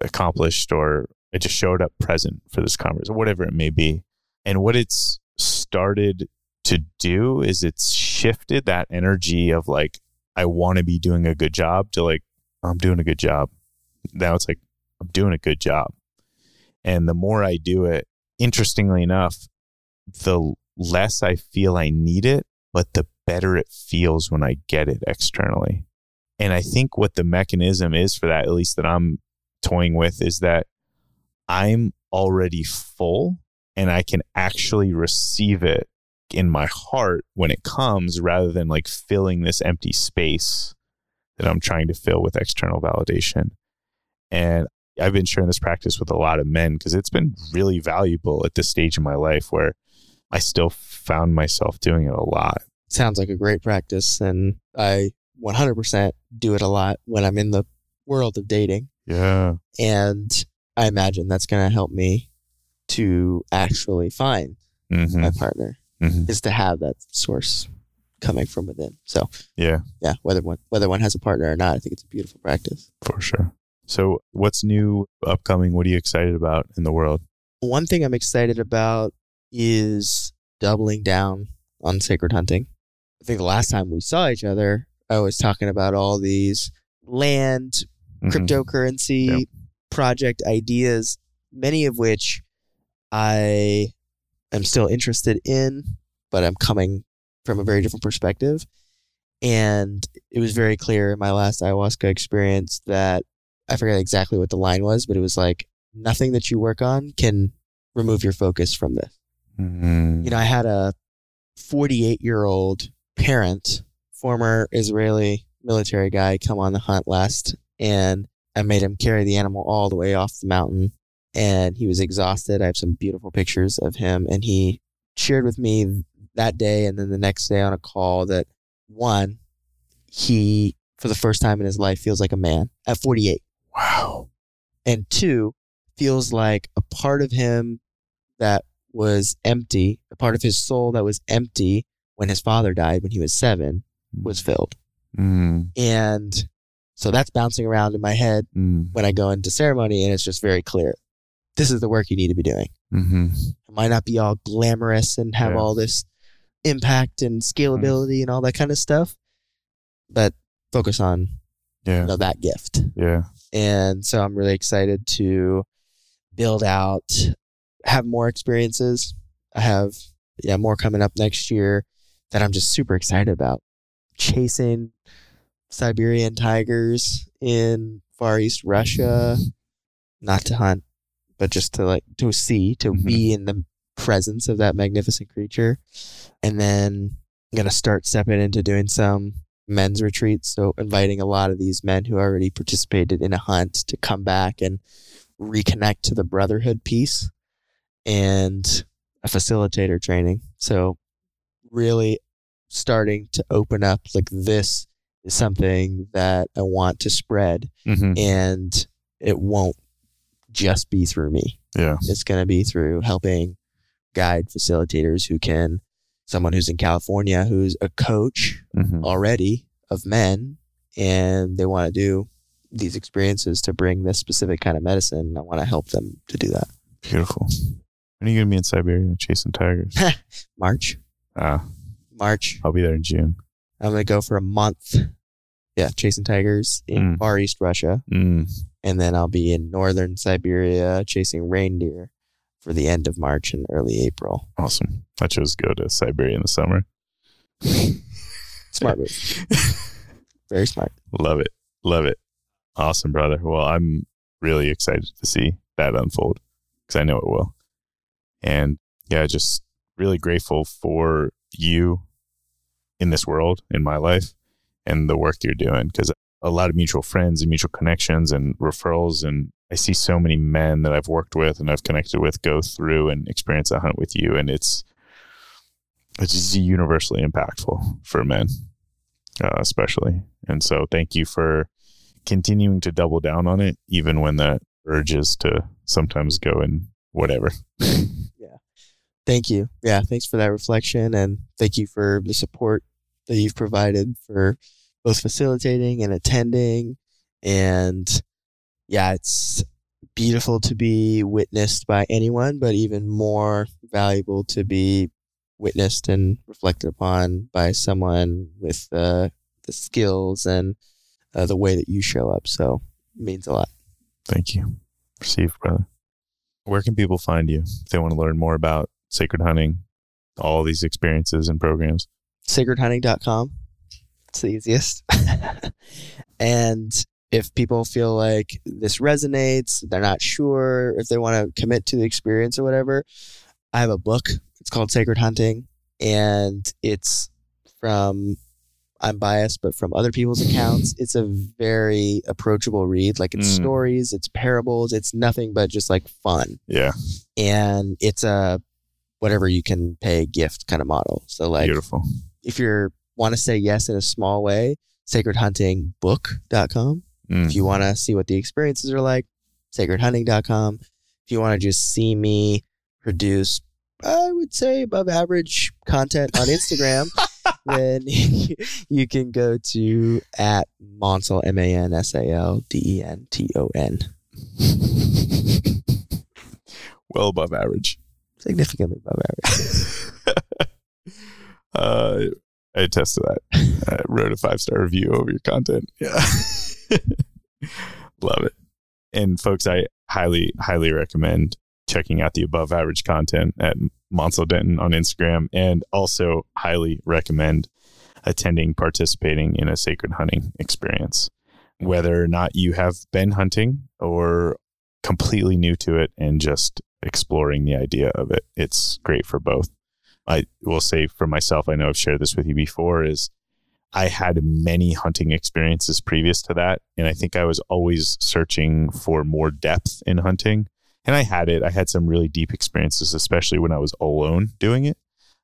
accomplished, or I just showed up present for this conversation, whatever it may be. And what it's started to do is it's shifted that energy of like, I want to be doing a good job to like, I'm doing a good job. Now it's like, I'm doing a good job. And the more I do it, interestingly enough, the less I feel I need it, but the better it feels when I get it externally. And I think what the mechanism is for that, at least that I'm toying with, is that I'm already full and I can actually receive it in my heart when it comes rather than like filling this empty space that I'm trying to fill with external validation. And I've been sharing this practice with a lot of men because it's been really valuable at this stage in my life where I still found myself doing it a lot. Sounds like a great practice. And I 100% do it a lot when I'm in the world of dating. Yeah. And I imagine that's going to help me to actually find hmm my partner hmm is to have that source coming from within. So Yeah, yeah, whether one whether one has a partner or not, I think it's a beautiful practice. for sure. So, what's new upcoming? What are you excited about in the world? One thing I'm excited about is doubling down on sacred hunting. I think the last time we saw each other, I was talking about all these land Mhm. cryptocurrency Yep. project ideas, many of which I am still interested in, but I'm coming from a very different perspective. And it was very clear in my last ayahuasca experience that I forget exactly what the line was, but it was like nothing that you work on can remove your focus from this. Mhm. You know, I had a 48 year old parent, former Israeli military guy come on the hunt last, and I made him carry the animal all the way off the mountain, and he was exhausted. I have some beautiful pictures of him, and he shared with me that day and then the next day on a call that one, he for the first time in his life feels like a man at 48. Wow. And two, feels like a part of him that was empty, a part of his soul that was empty when his father died when he was seven was filled. Mm, And so that's bouncing around in my head mm, when I go into ceremony, and it's just very clear. This is the work you need to be doing. hmm It might not be all glamorous and have Yeah. all this impact and scalability and all that kind of stuff, but focus on Yeah. you know, that gift. Yeah. And so I'm really excited to build out, have more experiences. I have, yeah, more coming up next year that I'm just super excited about. Chasing Siberian tigers in Far East Russia, not to hunt, but just to like, to see, to Mhm. be in the presence of that magnificent creature. And then I'm going to start stepping into doing some men's retreats. So inviting a lot of these men who already participated in a hunt to come back and reconnect to the brotherhood piece and a facilitator training. So really starting to open up like this is something that I want to spread hmm and it won't just be through me. Yeah. It's going to be through helping guide facilitators who can someone who's in California who's a coach hmm already of men and they want to do these experiences to bring this specific kind of medicine. I want to help them to do that. Beautiful. When are you going to be in Siberia chasing tigers? March, Ah, March. I'll be there in June. I'm going to go for a month. Yeah, chasing tigers in Mm. Far East Russia. Mm. And then I'll be in northern Siberia chasing reindeer for the end of March and early April. Awesome. I chose to go to Siberia in the summer. Smart move. Very smart. Love it. Love it. Awesome, brother. Well, I'm really excited to see that unfold because I know it will. And yeah, just really grateful for you in this world, in my life, and the work you're doing because a lot of mutual friends and mutual connections and referrals. And I see so many men that I've worked with and I've connected with go through and experience a hunt with you. And it's, it's just universally impactful for men, uh, especially. And so thank you for continuing to double down on it, even when that urges to sometimes go and whatever. Yeah. Thank you. Yeah, thanks for that reflection and thank you for the support that you've provided for both facilitating and attending. And yeah, it's beautiful to be witnessed by anyone, but even more valuable to be witnessed and reflected upon by someone with uh, the skills and uh, the way that you show up. So it means a lot. Thank you. Received, brother. Where can people find you if they want to learn more about sacred hunting, all these experiences and programs? sacredhunting.com. It's the easiest. and if people feel like this resonates, they're not sure if they want to commit to the experience or whatever, I have a book. It's called Sacred Hunting, and it's from I'm biased, but from other people's accounts, it's a very approachable read. Like it's Mm. stories, it's parables, it's nothing but just like fun Yeah, and it's a whatever you can pay gift kind of model. So like beautiful. if you want to say yes in a small way, sacredhuntingbook.com. Mm. If you want to see what the experiences are like, sacredhunting.com. If you want to just see me produce, I would say above average content on Instagram, then you can go to at Mansal, M A N S A L D E N T O N. well above average. Significantly above average. uh, I attest to that. I wrote a five star review over your content. Yeah. Love it. And folks, I highly, highly recommend checking out the above average content at Mansal Denton on Instagram and also highly recommend attending, participating in a sacred hunting experience. Whether or not you have been hunting or completely new to it and just exploring the idea of it, it's great for both. I will say for myself, I know I've shared this with you before, is I had many hunting experiences previous to that. And I think I was always searching for more depth in hunting. And I had it. I had some really deep experiences, especially when I was alone doing it.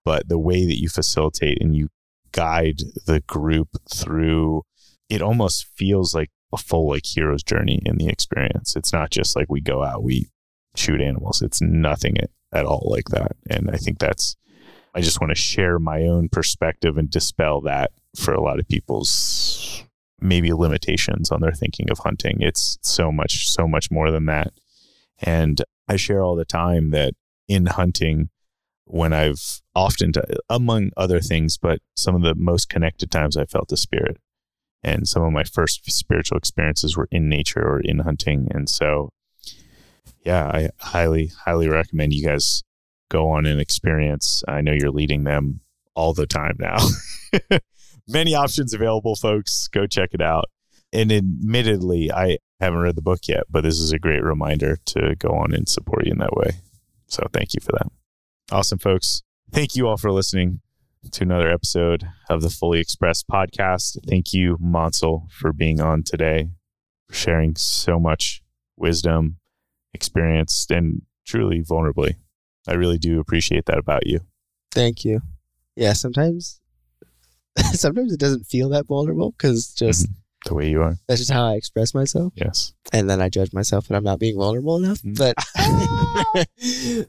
But the way that you facilitate and you guide the group through, it almost feels like a full like hero's journey in the experience. It's not just like we go out, we shoot animals. It's nothing at all like that. And I think that's, I just want to share my own perspective and dispel that for a lot of people's maybe limitations on their thinking of hunting. It's so much, so much more than that. And I share all the time that in hunting, when I've often, among other things, but some of the most connected times I felt the spirit. And some of my first spiritual experiences were in nature or in hunting. And so, yeah, I highly, highly recommend you guys go on an experience. I know you're leading them all the time now. Many options available, folks. Go check it out. And admittedly, I haven't read the book yet, but this is a great reminder to go on and support you in that way. So thank you for that. Awesome, folks. Thank you all for listening to another episode of the Fully Expressed podcast. Thank you, Mansal, for being on today, for sharing so much wisdom, experience, and truly vulnerably. I really do appreciate that about you. Thank you. Yeah, sometimes sometimes it doesn't feel that vulnerable because just mm-hmm. the way you are. That's just how I express myself. Yes. And then I judge myself that I'm not being vulnerable enough. Mm. But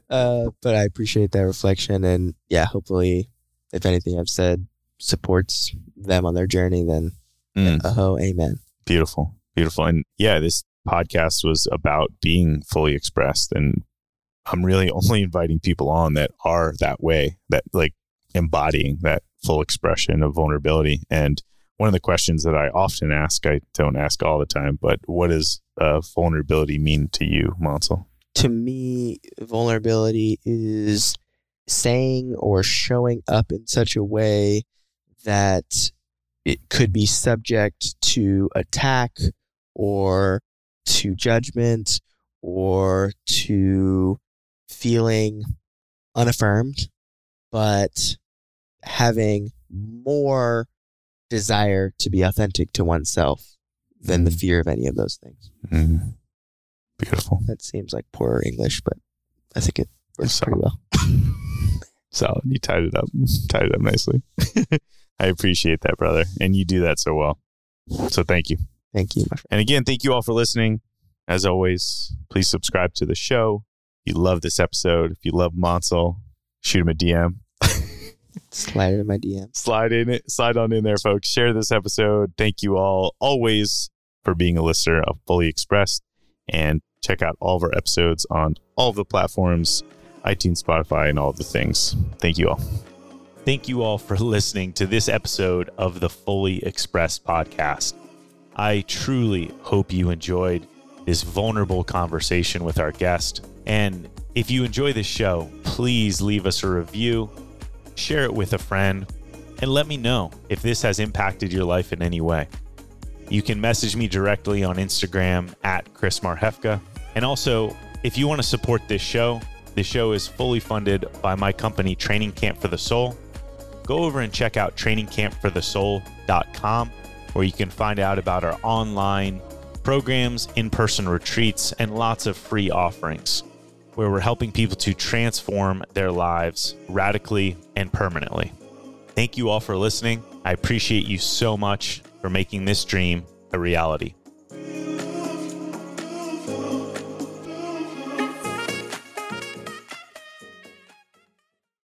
uh, but I appreciate that reflection and yeah, hopefully if anything I've said supports them on their journey, then mm. oh amen. Beautiful. Beautiful. And yeah, this podcast was about being fully expressed and I'm really only inviting people on that are that way, that like embodying that full expression of vulnerability. And one of the questions that I often ask, I don't ask all the time, but what does uh, vulnerability mean to you, Mansal? To me, vulnerability is saying or showing up in such a way that it could be subject to attack or to judgment or to feeling unaffirmed, but having more desire to be authentic to oneself than the mm-hmm. fear of any of those things. Mm-hmm. Beautiful. That seems like poor English, but I think it works pretty well. Solid. You tied it up. tied it up nicely. I appreciate that, brother. And you do that so well. So thank you. Thank you. And again, thank you all for listening. As always, please subscribe to the show. If you love this episode, if you love Mansal, shoot him a DM. Slide in my DM. Slide in it. Slide on in there, folks. Share this episode. Thank you all always for being a listener of Fully Expressed. And check out all of our episodes on all of the platforms iTunes, Spotify, and all of the things. Thank you all. Thank you all for listening to this episode of the Fully Expressed podcast. I truly hope you enjoyed this vulnerable conversation with our guest. And if you enjoy this show, please leave us a review, share it with a friend, and let me know if this has impacted your life in any way. You can message me directly on Instagram at Chris Marhefka. And also, if you want to support this show, the show is fully funded by my company, Training Camp for the Soul. Go over and check out trainingcampforthesoul.com, where you can find out about our online programs, in person retreats, and lots of free offerings, where we're helping people to transform their lives radically and permanently. Thank you all for listening. I appreciate you so much for making this dream a reality.